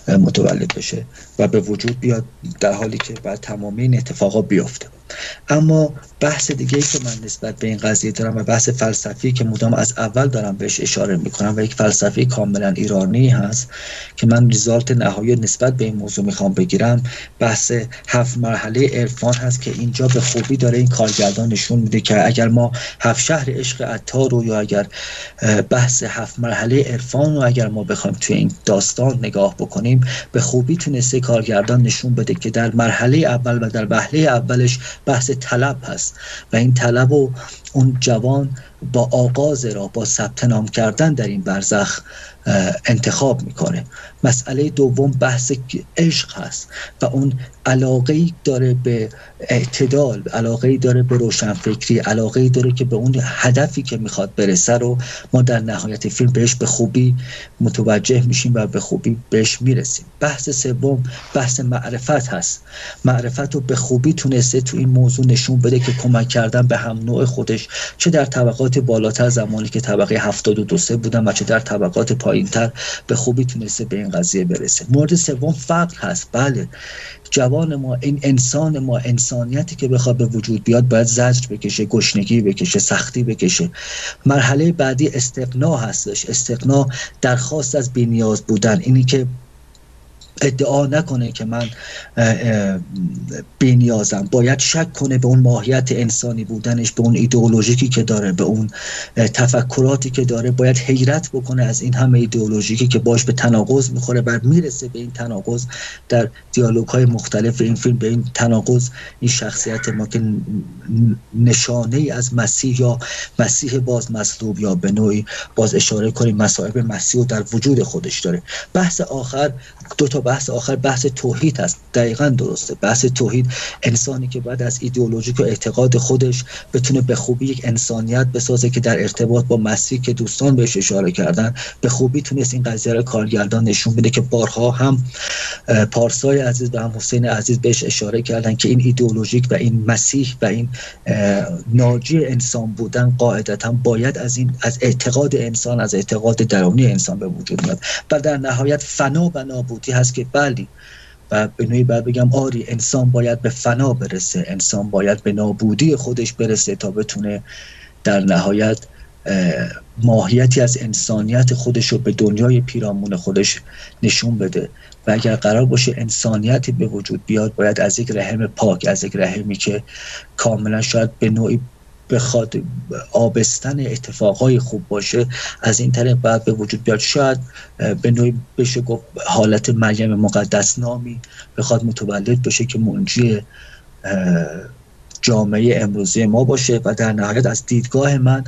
متولد بشه و به وجود بیاد در حالی که بعد تمامی این اتفاقا بیفته. اما بحث دیگه ای که من نسبت به این قضیه دارم و بحث فلسفی که مدام از اول دارم بهش اشاره می‌کنم و یک فلسفی کاملا ایرانی هست که من ریزالت نهایی نسبت به این موضوع می‌خوام بگیرم. بحث هفت مرحله عرفان هست که اینجا به خوبی داره این کارگردان نشون میده که اگر ما هفت شهر عشق عطار رو یا اگر بحث هفت مرحله عرفان رو اگر ما بخوایم توی این داستان نگاه بکنیم به خوبی تونسته کارگردان نشون بده که در مرحله اول و در بحله اولش بحث طلب هست و این طلب و اون جوان با آغاز را با ثبت نام کردن در این برزخ انتخاب می‌کنه. مسئله دوم بحث عشق هست و اون علاقه داره به اعتدال علاقه داره به روشنفکری علاقه ای داره که به اون هدفی که می‌خواد برسه رو ما در نهایت فیلم بهش به خوبی متوجه میشیم و به خوبی بهش می‌رسیم. بحث سوم بحث معرفت هست. معرفت رو به خوبی تونسته تو این موضوع نشون بده که کمک کردن به هم نوع خودش چه در طبقات بالاتر زمانی که طبقه 72 سه بودن و چه در طبقات پایینتر به خوبی تونسته به این قضیه برسه. مورد سوم فقر هست. بله. جوان ما این انسان ما انسانیتی که بخواد به وجود بیاد باید زجر بکشه گشنگی بکشه سختی بکشه. مرحله بعدی استقنا هستش. استقنا درخواست از بینیاز بودن. اینی که ادعا نکنه که من بینیازم. باید شک کنه به اون ماهیت انسانی بودنش به اون ایدئولوژیکی که داره به اون تفکراتی که داره. باید حیرت بکنه از این همه ایدئولوژیکی که باش به تناقض می‌خوره و می‌رسه به این تناقض. در دیالوگ های مختلف این فیلم به این تناقض این شخصیت ما که نشانه ای از مسیح یا مسیح باز مصلوب یا به نوعی باز اشاره کنیم مسائب مسیح رو در وجود خودش داره. بحث آخر دو تا بحث آخر بحث توحید هست. دقیقا درسته. بحث توحید انسانی که بعد از ایدئولوژیک و اعتقاد خودش بتونه به خوبی یک انسانیت بسازه که در ارتباط با مسیح که دوستان بهش اشاره کردن به خوبی تونست این قضیه رو کارگردان نشون بده که بارها هم پارسای عزیز و هم حسین عزیز بهش اشاره کردن که این ایدئولوژیک و این مسیح و این ناجی انسان بودن قاعدتا باید از این از اعتقاد انسان از اعتقاد درونی انسان به وجود میاد. و در نهایت فنا و نابودی هست که بلی و به نوعی باید بگم آری انسان باید به فنا برسه. انسان باید به نابودی خودش برسه تا بتونه در نهایت ماهیتی از انسانیت خودش رو به دنیای پیرامون خودش نشون بده. و اگر قرار باشه انسانیتی به وجود بیاد باید از یک رحم پاک از یک رحمی که کاملا شاید به نوعی بخواد آبستن اتفاقای خوب باشه از این طریق بعد به وجود بیاد. شاید به نوعی بشه گفت حالت مریم مقدس نامی بخواد متولد بشه که منجی جامعه امروزی ما باشه و در نهایت از دیدگاه من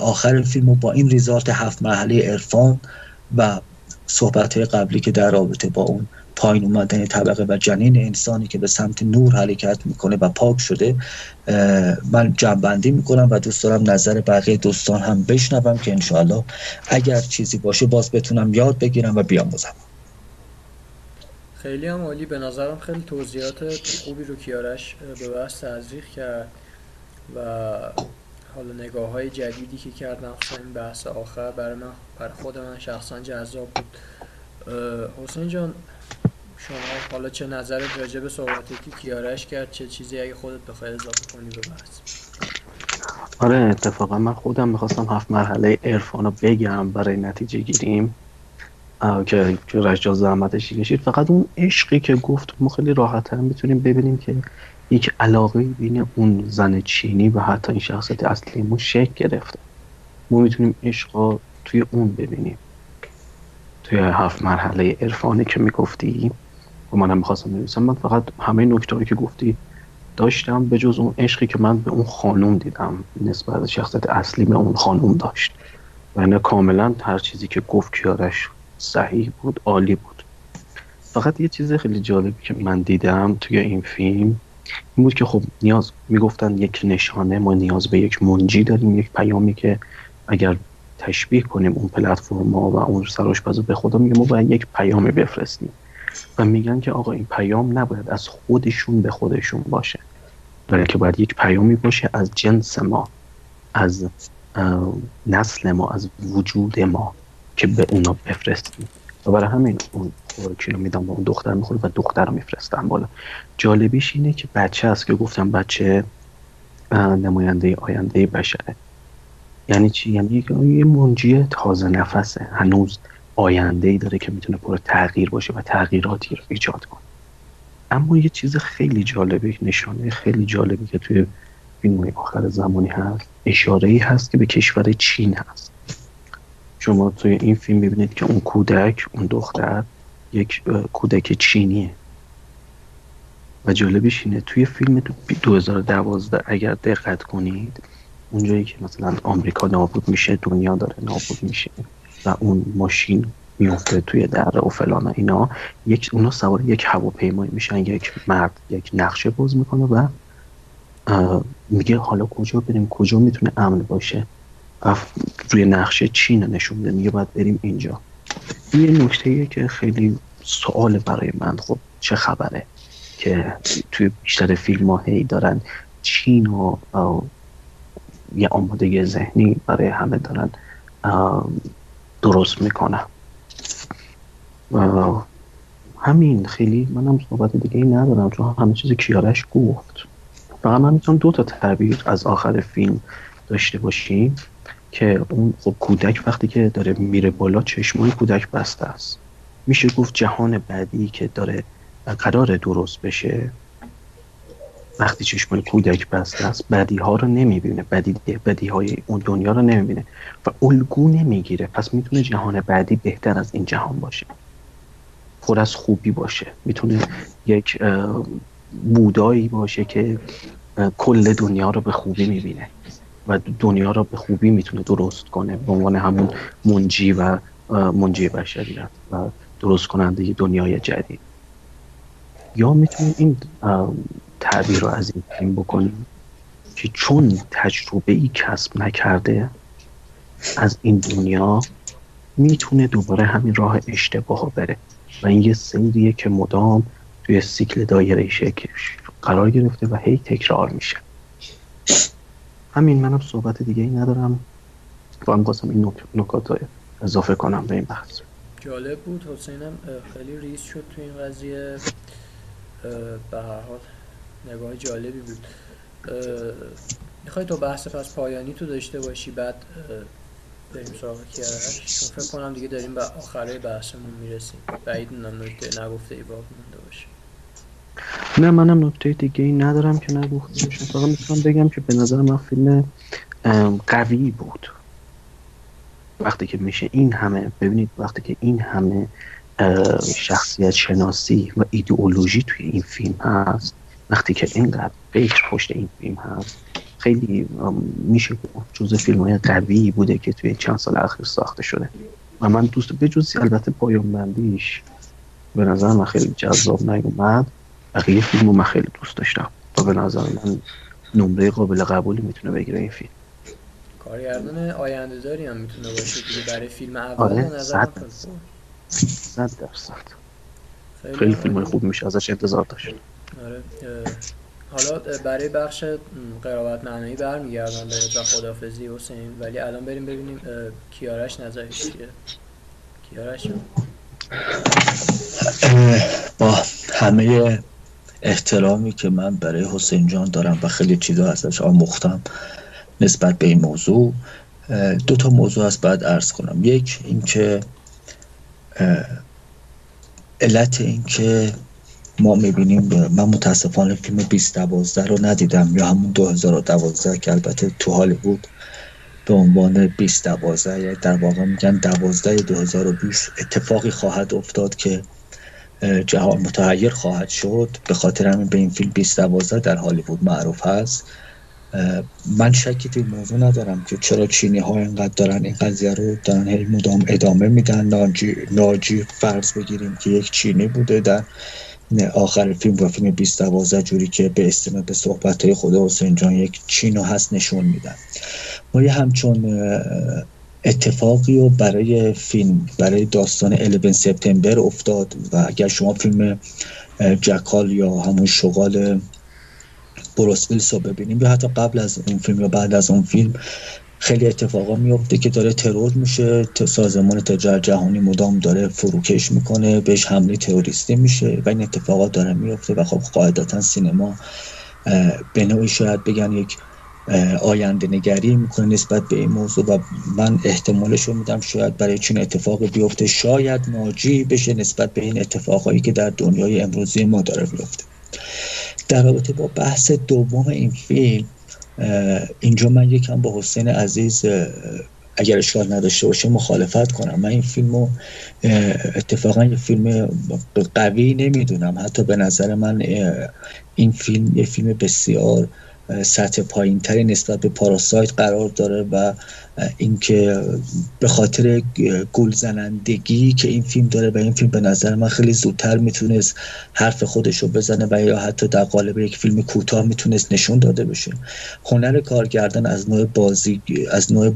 آخر فیلم با این ریزارت هفت مرحله عرفان و صحبت قبلی که در رابطه با اون پایین اومدن طبقه و جنین انسانی که به سمت نور حرکت می‌کنه و پاک شده من جنبندی می‌کنم و دوست دارم نظر بقیه دوستان هم بشنوم که انشاءالله اگر چیزی باشه باز بتونم یاد بگیرم و بیاموزم خیلی هم عالی. به نظرم خیلی توضیحات خوبی رو کیارش به بحث تزریق کرد و حالا نگاه های جدیدی که کردن این بحث آخر برای من برای خود من شخصا جذاب بود. حسین جان شما حالا چه نظرت راجع به صحبتی که کیارش کرد؟ چه چیزی اگه خودت بخوای اضافه کنی به بحث؟ آره اتفاقا من خودم می‌خواستم هفت مرحله عرفان رو بگم برای نتیجه گیریم. که رجا زحمتش کشید. فقط اون عشقی که گفت ما خیلی راحت تر می‌تونیم ببینیم که یک علاقه بین اون زن چینی و حتی این شخصیت اصلیمون شکل گرفته. ما می‌تونیم عشق توی اون ببینیم. توی هفت مرحله عرفانی که می‌گفتی. و منم می‌خواستم بنویسم من فقط همه نکته که گفتی داشتم به جز اون عشقی که من به اون خانوم دیدم نسبت شخصیت اصلی به اون خانوم داشت. و نه کاملا هر چیزی که گفت کیارش صحیح بود عالی بود. فقط یه چیز خیلی جالبی که من دیدم توی این فیلم این بود که خب نیاز می‌گفتن یک نشانه ما نیاز به یک منجی داریم یک پیامی که اگر تشبیه کنیم اون پلتفرم و اون سرآشپز به خدا میگه ما باید یک پیامی بفرستیم. و میگن که آقا این پیام نباید از خودشون به خودشون باشه. بلکه باید یک پیامی باشه از جنس ما از نسل ما از وجود ما که به اونا بفرستیم. و برای همین اون رو میدم و اون دختر می‌خوره و دختر رو میفرستم بالا. جالبیش اینه که بچه است که گفتم بچه نماینده آینده بشره. یعنی چی؟ یعنی یه منجی تازه نفسه. هنوز آینده ای داره که می‌تونه پر تغییر باشه و تغییراتی رو ایجاد کنه. اما یه چیز خیلی جالبه نشانه خیلی جالبی که توی فیلم آخر زمانی هست اشاره ای هست که به کشور چین هست. شما توی این فیلم ببینید که اون کودک اون دختر یک کودک چینیه. و جالبش اینه توی فیلم 2012 اگر دقت کنید اونجایی که مثلا آمریکا نابود میشه دنیا داره نابود میشه. و اون ماشین میفته توی دره و فلان اینا یک اونا سوار یک هواپیمایی میشن یک مرد یک نقشه باز می‌کنه و میگه حالا کجا بریم کجا می‌تونه امن باشه؟ و روی نقشه چین نشون میده میگه باید بریم اینجا. این یه نکته که خیلی سوال برای من. خب چه خبره که توی بیشتر فیلم ها هی دارن چین و یه آمادگی ذهنی برای همه دارن. درست می‌کنن همین خیلی منم صحبت دیگه ای ندارم چون همه چیز کیارش گفت. فقط من می‌تونم دو تا تعبیر از آخر فیلم داشته باشیم که اون خب کودک وقتی که داره میره بالا چشمای کودک بسته است. میشه گفت جهان بعدی که داره قرار درست بشه. وقتی چشمای کودک بسته است بدی ها رو نمی‌بینه بدی, بدی های اون دنیا رو نمی‌بینه و الگو نمی‌گیره. پس می‌تونه جهان بعدی بهتر از این جهان باشه. پر از خوبی باشه. می‌تونه یک بودایی باشه که کل دنیا رو به خوبی می‌بینه و دنیا رو به خوبی می‌تونه درست کنه به عنوان همون منجی و منجی بشریت و درست کننده دنیای جدید. یا می‌تونیم این تعبیر رو از این فیلم بکنیم که چون تجربه ای کسب نکرده از این دنیا می‌تونه دوباره همین راه اشتباه بره و این یه سیریه که مدام توی سیکل دایره شکل قرار گرفته و هی تکرار میشه. همین منم صحبت دیگه ای ندارم. با هم خواستم این نکات رو اضافه کنم به این بحث. جالب بود. حسینم خیلی ریز شد تو این قضیه. به هر حال. نگاه جالبی بود. می‌خوای تو بحث پس پایانی تو داشته باشی بعد بریم سراغ کیارش فکر کنم دیگه داریم به آخره بحثمون می‌رسیم. بعید نم نکته نگفته ای باقی مونده باشه. نه منم نکته دیگه ای ندارم که نگفته باشم فقط می‌تونم بگم که به نظر من فیلم قوی بود. وقتی که میشه این همه ببینید وقتی که این همه شخصیت شناسی و ایدئولوژی توی این فیلم هست وقتی که اینقدر فکر پشت این فیلم هست خیلی میشه جزء فیلم های قوی بوده که توی چند سال اخیر ساخته شده. و من دوست به جزی البته پایان بندیش به نظر من خیلی جذاب نیومد. بقیه فیلم رو من خیلی دوست داشتم. و به نظر من نمره قابل قبولی می‌تونه بگیره این فیلم. کارگردان آینده داری هم می‌تونه باشه دیگه برای فیلم اول آره صد صد درصد. خیلی فیلم های خوب میشه ازش انتظار داشت. آره حالا برای بخش قرابت معنایی برمیگردم به و خدافزی حسین ولی الان بریم ببینیم کیارش نظرش چیه؟ کیارش؟ با همه احترامی که من برای حسین جان دارم و خیلی چیزا ازش آموختم نسبت به این موضوع دو تا موضوع از بعد ارز کنم. یک اینکه علت اینکه ما می‌بینیم من متاسفانه فیلم 2012 رو ندیدم یا همون 2012 که البته تو حال بود به عنوان 2012 یا در واقع میگن 12 2020 اتفاقی خواهد افتاد که جهان متغیر خواهد شد. به خاطر همین به این فیلم 2012 در هالیوود معروف هست. من شکی توی موضوع ندارم که چرا چینی ها اینقدر دارن این قضیه رو دارن مدام ادامه میدن. ناجی, ناجی فرض بگیریم که یک چینی بوده در آخر فیلم و فیلم 2012 جوری که به استناد به صحبت های خدا حسین جان یک چینو هست نشون میدن. ما یه همچون اتفاقی رو برای فیلم برای داستان 11 سپتامبر افتاد و اگر شما فیلم جکال یا همون شغال بروس ویلس رو ببینیم یا حتی قبل از اون فیلم یا بعد از اون فیلم خیلی اتفاقا میفته که داره ترور میشه سازمان تجارت جهانی مدام داره فروکش می‌کنه بهش حمله تروریستی میشه و این اتفاقات داره میفته و خب قاعدتا سینما به نوعی شاید بگن یک آینده نگری می‌کنه نسبت به این موضوع و من احتمالش رو میدم شاید برای چین اتفاق بیفته شاید ناجی بشه نسبت به این اتفاقهایی که در دنیای امروزی ما داره بیفته در رابطه با بحث دوم این فیلم اینجا من یکم با حسین عزیز اگر اشکال نداشته باشه مخالفت کنم. من این فیلم رو اتفاقا یه فیلم قوی نمی‌دونم. حتی به نظر من این فیلم یه فیلم بسیار سطح پایین تری نسبت به پاراسایت قرار داره و اینکه به خاطر گل زنندگی که این فیلم داره و این فیلم به نظر من خیلی زودتر می‌تونست حرف خودش رو بزنه و یا حتی در قالب یک فیلم کوتاه می‌تونست نشون داده بشه. هنر کارگردان از نوع بازی از نوع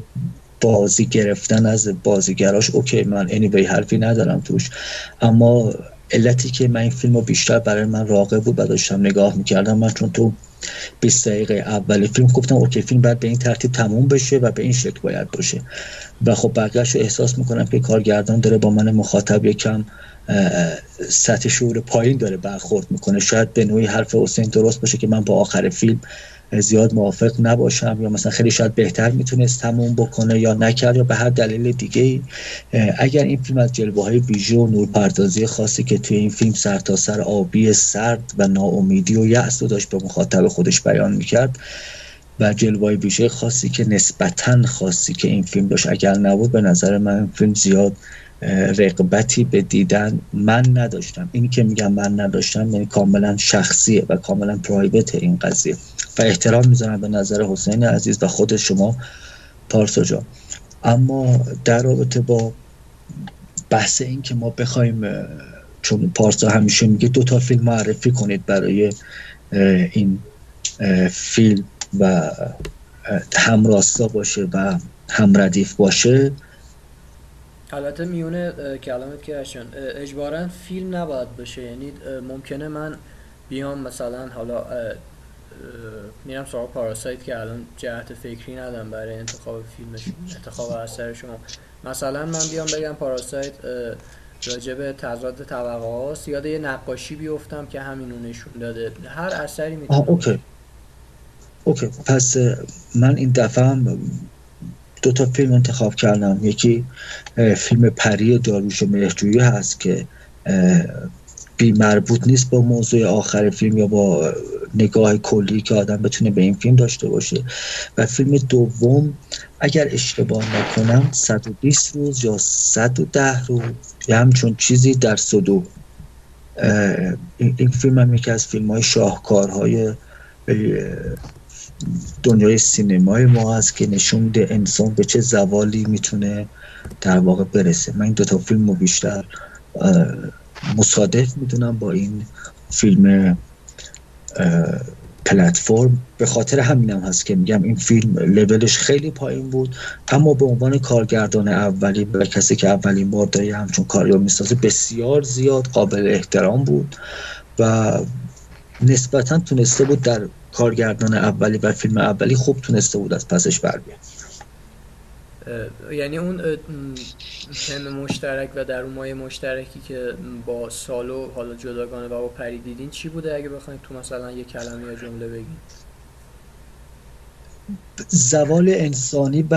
بازی گرفتن از بازیگراش اوکی من anyway حرفی ندارم توش. اما علتی که من این فیلم رو بیشتر برای من راقع بود و داشتم نگاه می‌کردم من چون تو 20 دقیقه اول فیلم گفتم اوکی فیلم باید به این ترتیب تموم بشه و به این شکل باید باشه. و خب بقیهش رو احساس می‌کنم که کارگردان داره با من مخاطب یکم سطح شعور پایین داره برخورد می‌کنه. شاید به نوعی حرف حسین درست باشه که من با آخر فیلم زیاد موافق نباشم یا مثلا خیلی شاید بهتر می‌تونست تموم بکنه یا نکرد یا به هر دلیل دیگه اگر این فیلم از جلوه های بیژه و نورپردازی خاصی که توی این فیلم سرتاسر سر آبی سرد و ناامیدی و یأس رو داشت به مخاطب خودش بیان می‌کرد و جلوه ویژه خاصی که نسبتا خاصی که این فیلم داشت اگر نبود به نظر من فیلم زیاد رقبتی به دیدن من نداشتم. اینی که میگم من نداشتم یعنی کاملا شخصیه و کاملا پرایوت این قضیه. و احترام می‌زنم به نظر حسین عزیز و خود شما پارسا جان. اما در رابطه با بحث این که ما بخوایم چون پارسا همیشه میگه دو تا فیلم معرفی کنید برای این فیلم و هم راستا باشه و هم ردیف باشه البته میونه کلامت که اجبارا فیلم نباید باشه. یعنی ممکنه من بیام مثلا حالا میرم سراغ پاراسایت که الان جهت فکری ندارم برای انتخاب فیلمش انتخاب اثر شما. مثلا من بیام بگم پاراسایت راجب تضاد طبقه هاست. یاد یه نقاشی بیفتم که همینو نشون داده. هر اثری می‌تونه اوکی. اوکی. پس من این دفعه هم دو تا فیلم انتخاب کردم. یکی فیلم پری داروش مهرجویی هست که بی مربوط نیست با موضوع آخر فیلم یا با نگاه کلی که آدم بتونه به این فیلم داشته باشه. و فیلم دوم اگر اشتباه نکنم 120 روز یا 110 روز یا همچون چیزی در صدو. این فیلم هم یکی از فیلم های شاهکارهای دنیای سینمای ما هست که نشون میده انسان به چه زوالی می‌تونه در واقع برسه. من این دوتا فیلم رو بیشتر مصادف می‌دونم با این فیلم پلتفرم. به خاطر همینم هست که میگم این فیلم لولش خیلی پایین بود اما به عنوان کارگردان اولی و کسی که اولین بار داره همچون کاریو می‌سازه بسیار زیاد قابل احترام بود و نسبتا تونسته بود در کارگردان اولی و فیلم اولی خوب تونسته بود از پسش بر بیاد. یعنی اون تم مشترک و در مای مشترکی که با سالو حالا جداگانه و با پری دیدین چی بوده اگه بخواید تو مثلا یه کلمه یا جمله بگین زوال انسانی و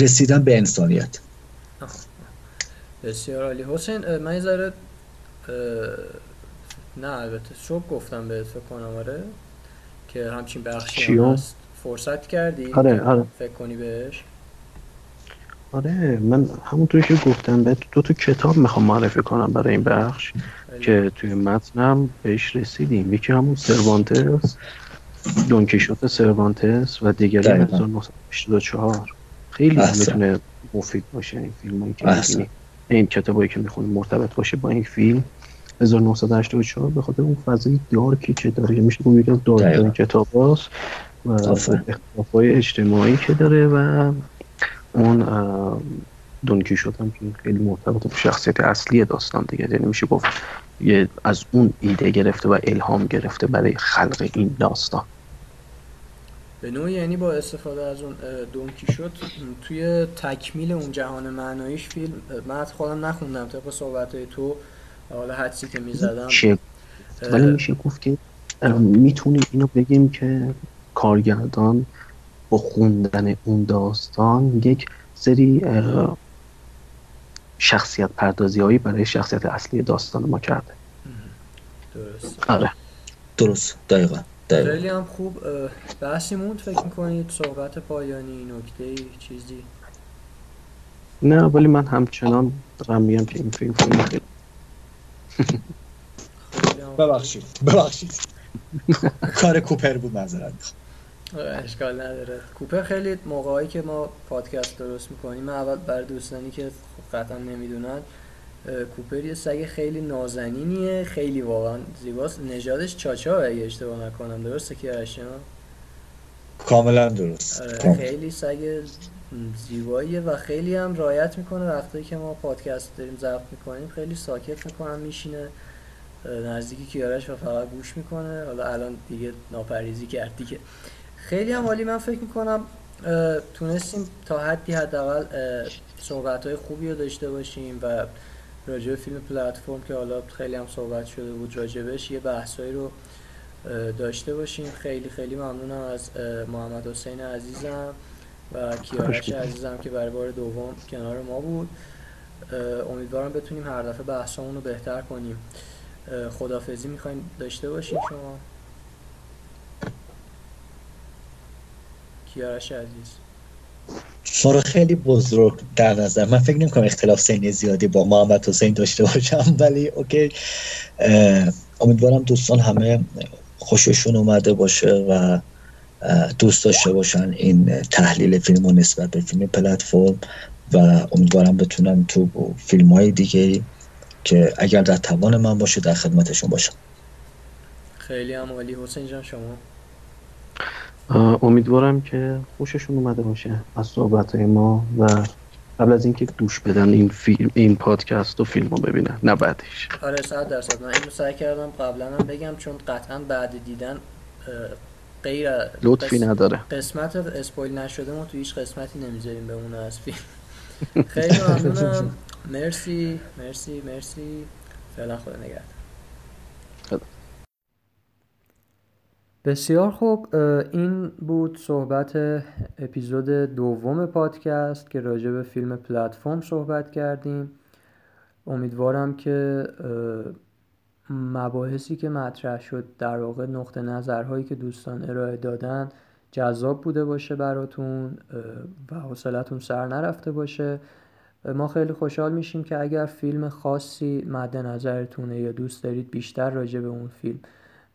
رسیدن به انسانیت. بسیار عالی. حسین من یه نه البته صبح گفتم به فکر کنم آره. که همچین بخشی هست. فرصت کردی؟ آره آره. فکر کنی بهش؟ آره من همونطوری که گفتم به دو تا کتاب می‌خوام معرفی کنم برای این بخش که توی متنم بهش رسیدیم. یکی همون سروانتس دونکیشوت سروانتس و دیگری 1984 خیلی می‌تونه مفید باشه این فیلم که این کتابایی که می‌خونی مرتبط باشه با این فیلم. 1984 به خاطر اون فضای دارکی که داره. میشه گفت یکی از دارکترین کتاب هاست و اختلافای اجتماعی که داره و اون دونکی شدم که خیلی مرتبط به شخصیت اصلی داستان دیگه. یعنی میشه گفت یه از اون ایده گرفته و الهام گرفته برای خلق این داستان. به نوعی یعنی با استفاده از اون دونکی شد توی تکمیل اون جهان معنایش فیلم من خودم نخوندم. طبق صحبت تو حالا حدسی که می‌زدم ولی میشه گفت که می‌تونیم اینو بگیم که کارگردان با خوندن اون داستان یک سری شخصیت پردازی هایی برای شخصیت اصلی داستان ما کرده. درست آره. درست. دقیقا. خیلی هم خوب. بحثی موند. فکر می‌کنید صحبت پایانی نکته چیزی؟ نه ولی من همچنان دارم میگم که این فیلم فیلم خیلی ببخشید ببخشید. کار کوپر بود نظرت اشکال نداره. کوپر خیلی موقعی که ما پادکست درست می‌کنیم. اول برای دوستانی که قطعا نمی‌دونن کوپر یه سگ خیلی نازنینیه خیلی واقعا زیباست. نژادش چاچا اگه اشتباه نکنم. درسته که کاملا درست. خیلی سگ زیباییه و خیلی هم رایت می‌کنه. وقتی که ما پادکست داریم ضبط می‌کنیم خیلی ساکت می‌کنم میشینه. نزدیکی کیارش و فقط گوش می‌کنه. حالا الان دیگه ناپریزی کرد دیگه خیلی هم حالی من فکر می‌کنم تونستیم تا حدی حداقل صحبت های خوبی رو داشته باشیم و راجع فیلم پلتفرم که حالا خیلی هم صحبت شده بود راجبش یه بحثایی رو داشته باشیم. خیلی خیلی ممنونم از محمد حسین عزیزم. و کیارش عزیزم که برای بار دوم کنار ما بود. امیدوارم بتونیم هر دفعه بحثمون رو بهتر کنیم. خدافزی می‌خوایم داشته باشیم شما. کیارش عزیز. شما خیلی بزرگ در نظر. من فکر نمی‌کنم اختلاف سنی زیادی با محمد حسین داشته باشم ولی اوکی. امیدوارم دوستان همه خوششون اومده باشه و دوست داشته باشن این تحلیل فیلم و نسبت به فیلم پلتفرم و امیدوارم بتونم تو فیلم های دیگه که اگر در توان من باشه در خدمتشون باشم. خیلی هم عالی. حسین جان شما؟ امیدوارم که خوششون اومده باشه از صحبت های ما و قبل از اینکه دوش بدن این فیلم این پادکست و فیلم رو ببینن. نه بعدش. آره صد درصد. من اینو سعی کردم قبلا هم بگم چون قطعا بعد دیدن غیر لطفی نداره. قسمت اسپویل نشده ما تو هیچ قسمتی نمی‌ذاریم بمونه از فیلم. خیلی ممنونم. مرسی مرسی مرسی. فعلا خدا نگهدار. بسیار خوب. این بود صحبت اپیزود دوم پادکست که راجع به فیلم پلتفرم صحبت کردیم. امیدوارم که مباحثی که مطرح شد در واقع نقطه نظرهایی که دوستان ارائه دادن جذاب بوده باشه براتون و حوصلتون سر نرفته باشه. ما خیلی خوشحال میشیم که اگر فیلم خاصی مد نظرتونه یا دوست دارید بیشتر راجع به اون فیلم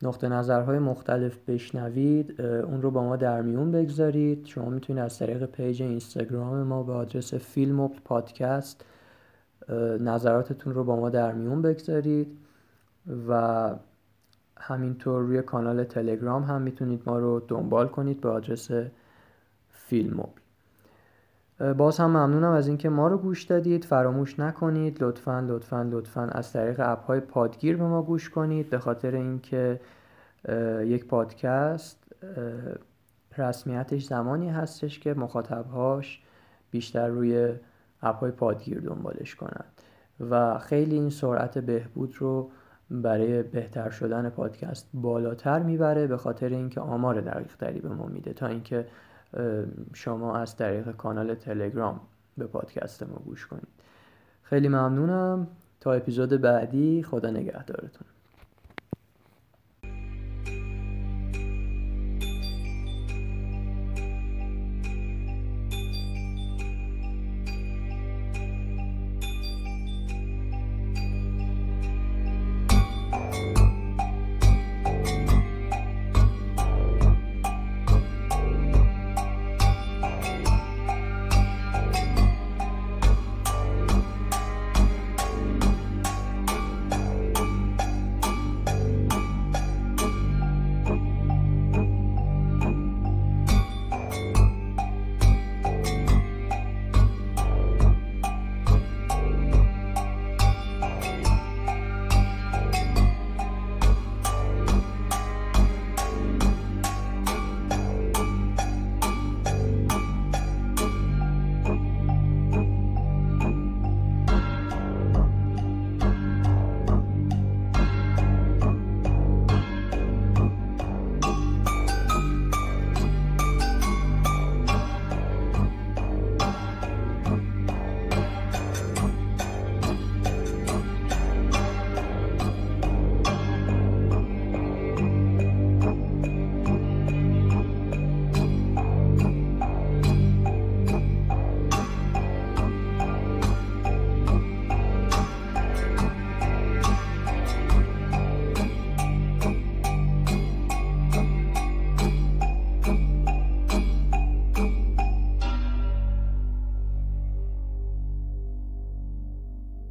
نقطه نظرهای مختلف بشنوید اون رو با ما در میون بگذارید. شما می‌تونید از طریق پیج اینستاگرام ما به آدرس فیلم پادکست نظراتتون رو با ما در میون بگذارید. و همینطور روی کانال تلگرام هم می‌تونید ما رو دنبال کنید به آدرس فیلم باز هم ممنونم از اینکه ما رو گوش دادید. فراموش نکنید. لطفا لطفا لطفا از طریق اپ های پادگیر به ما گوش کنید. به خاطر اینکه یک پادکست رسمیتش زمانی هستش که مخاطبهاش بیشتر روی اپ های پادگیر دنبالش کنند. و خیلی این سرعت بهبود رو برای بهتر شدن پادکست بالاتر می‌بره به خاطر اینکه آمار دقیق تری به ما میده تا اینکه شما از طریق کانال تلگرام به پادکست ما گوش کنید. خیلی ممنونم. تا اپیزود بعدی خدا نگهدارتون.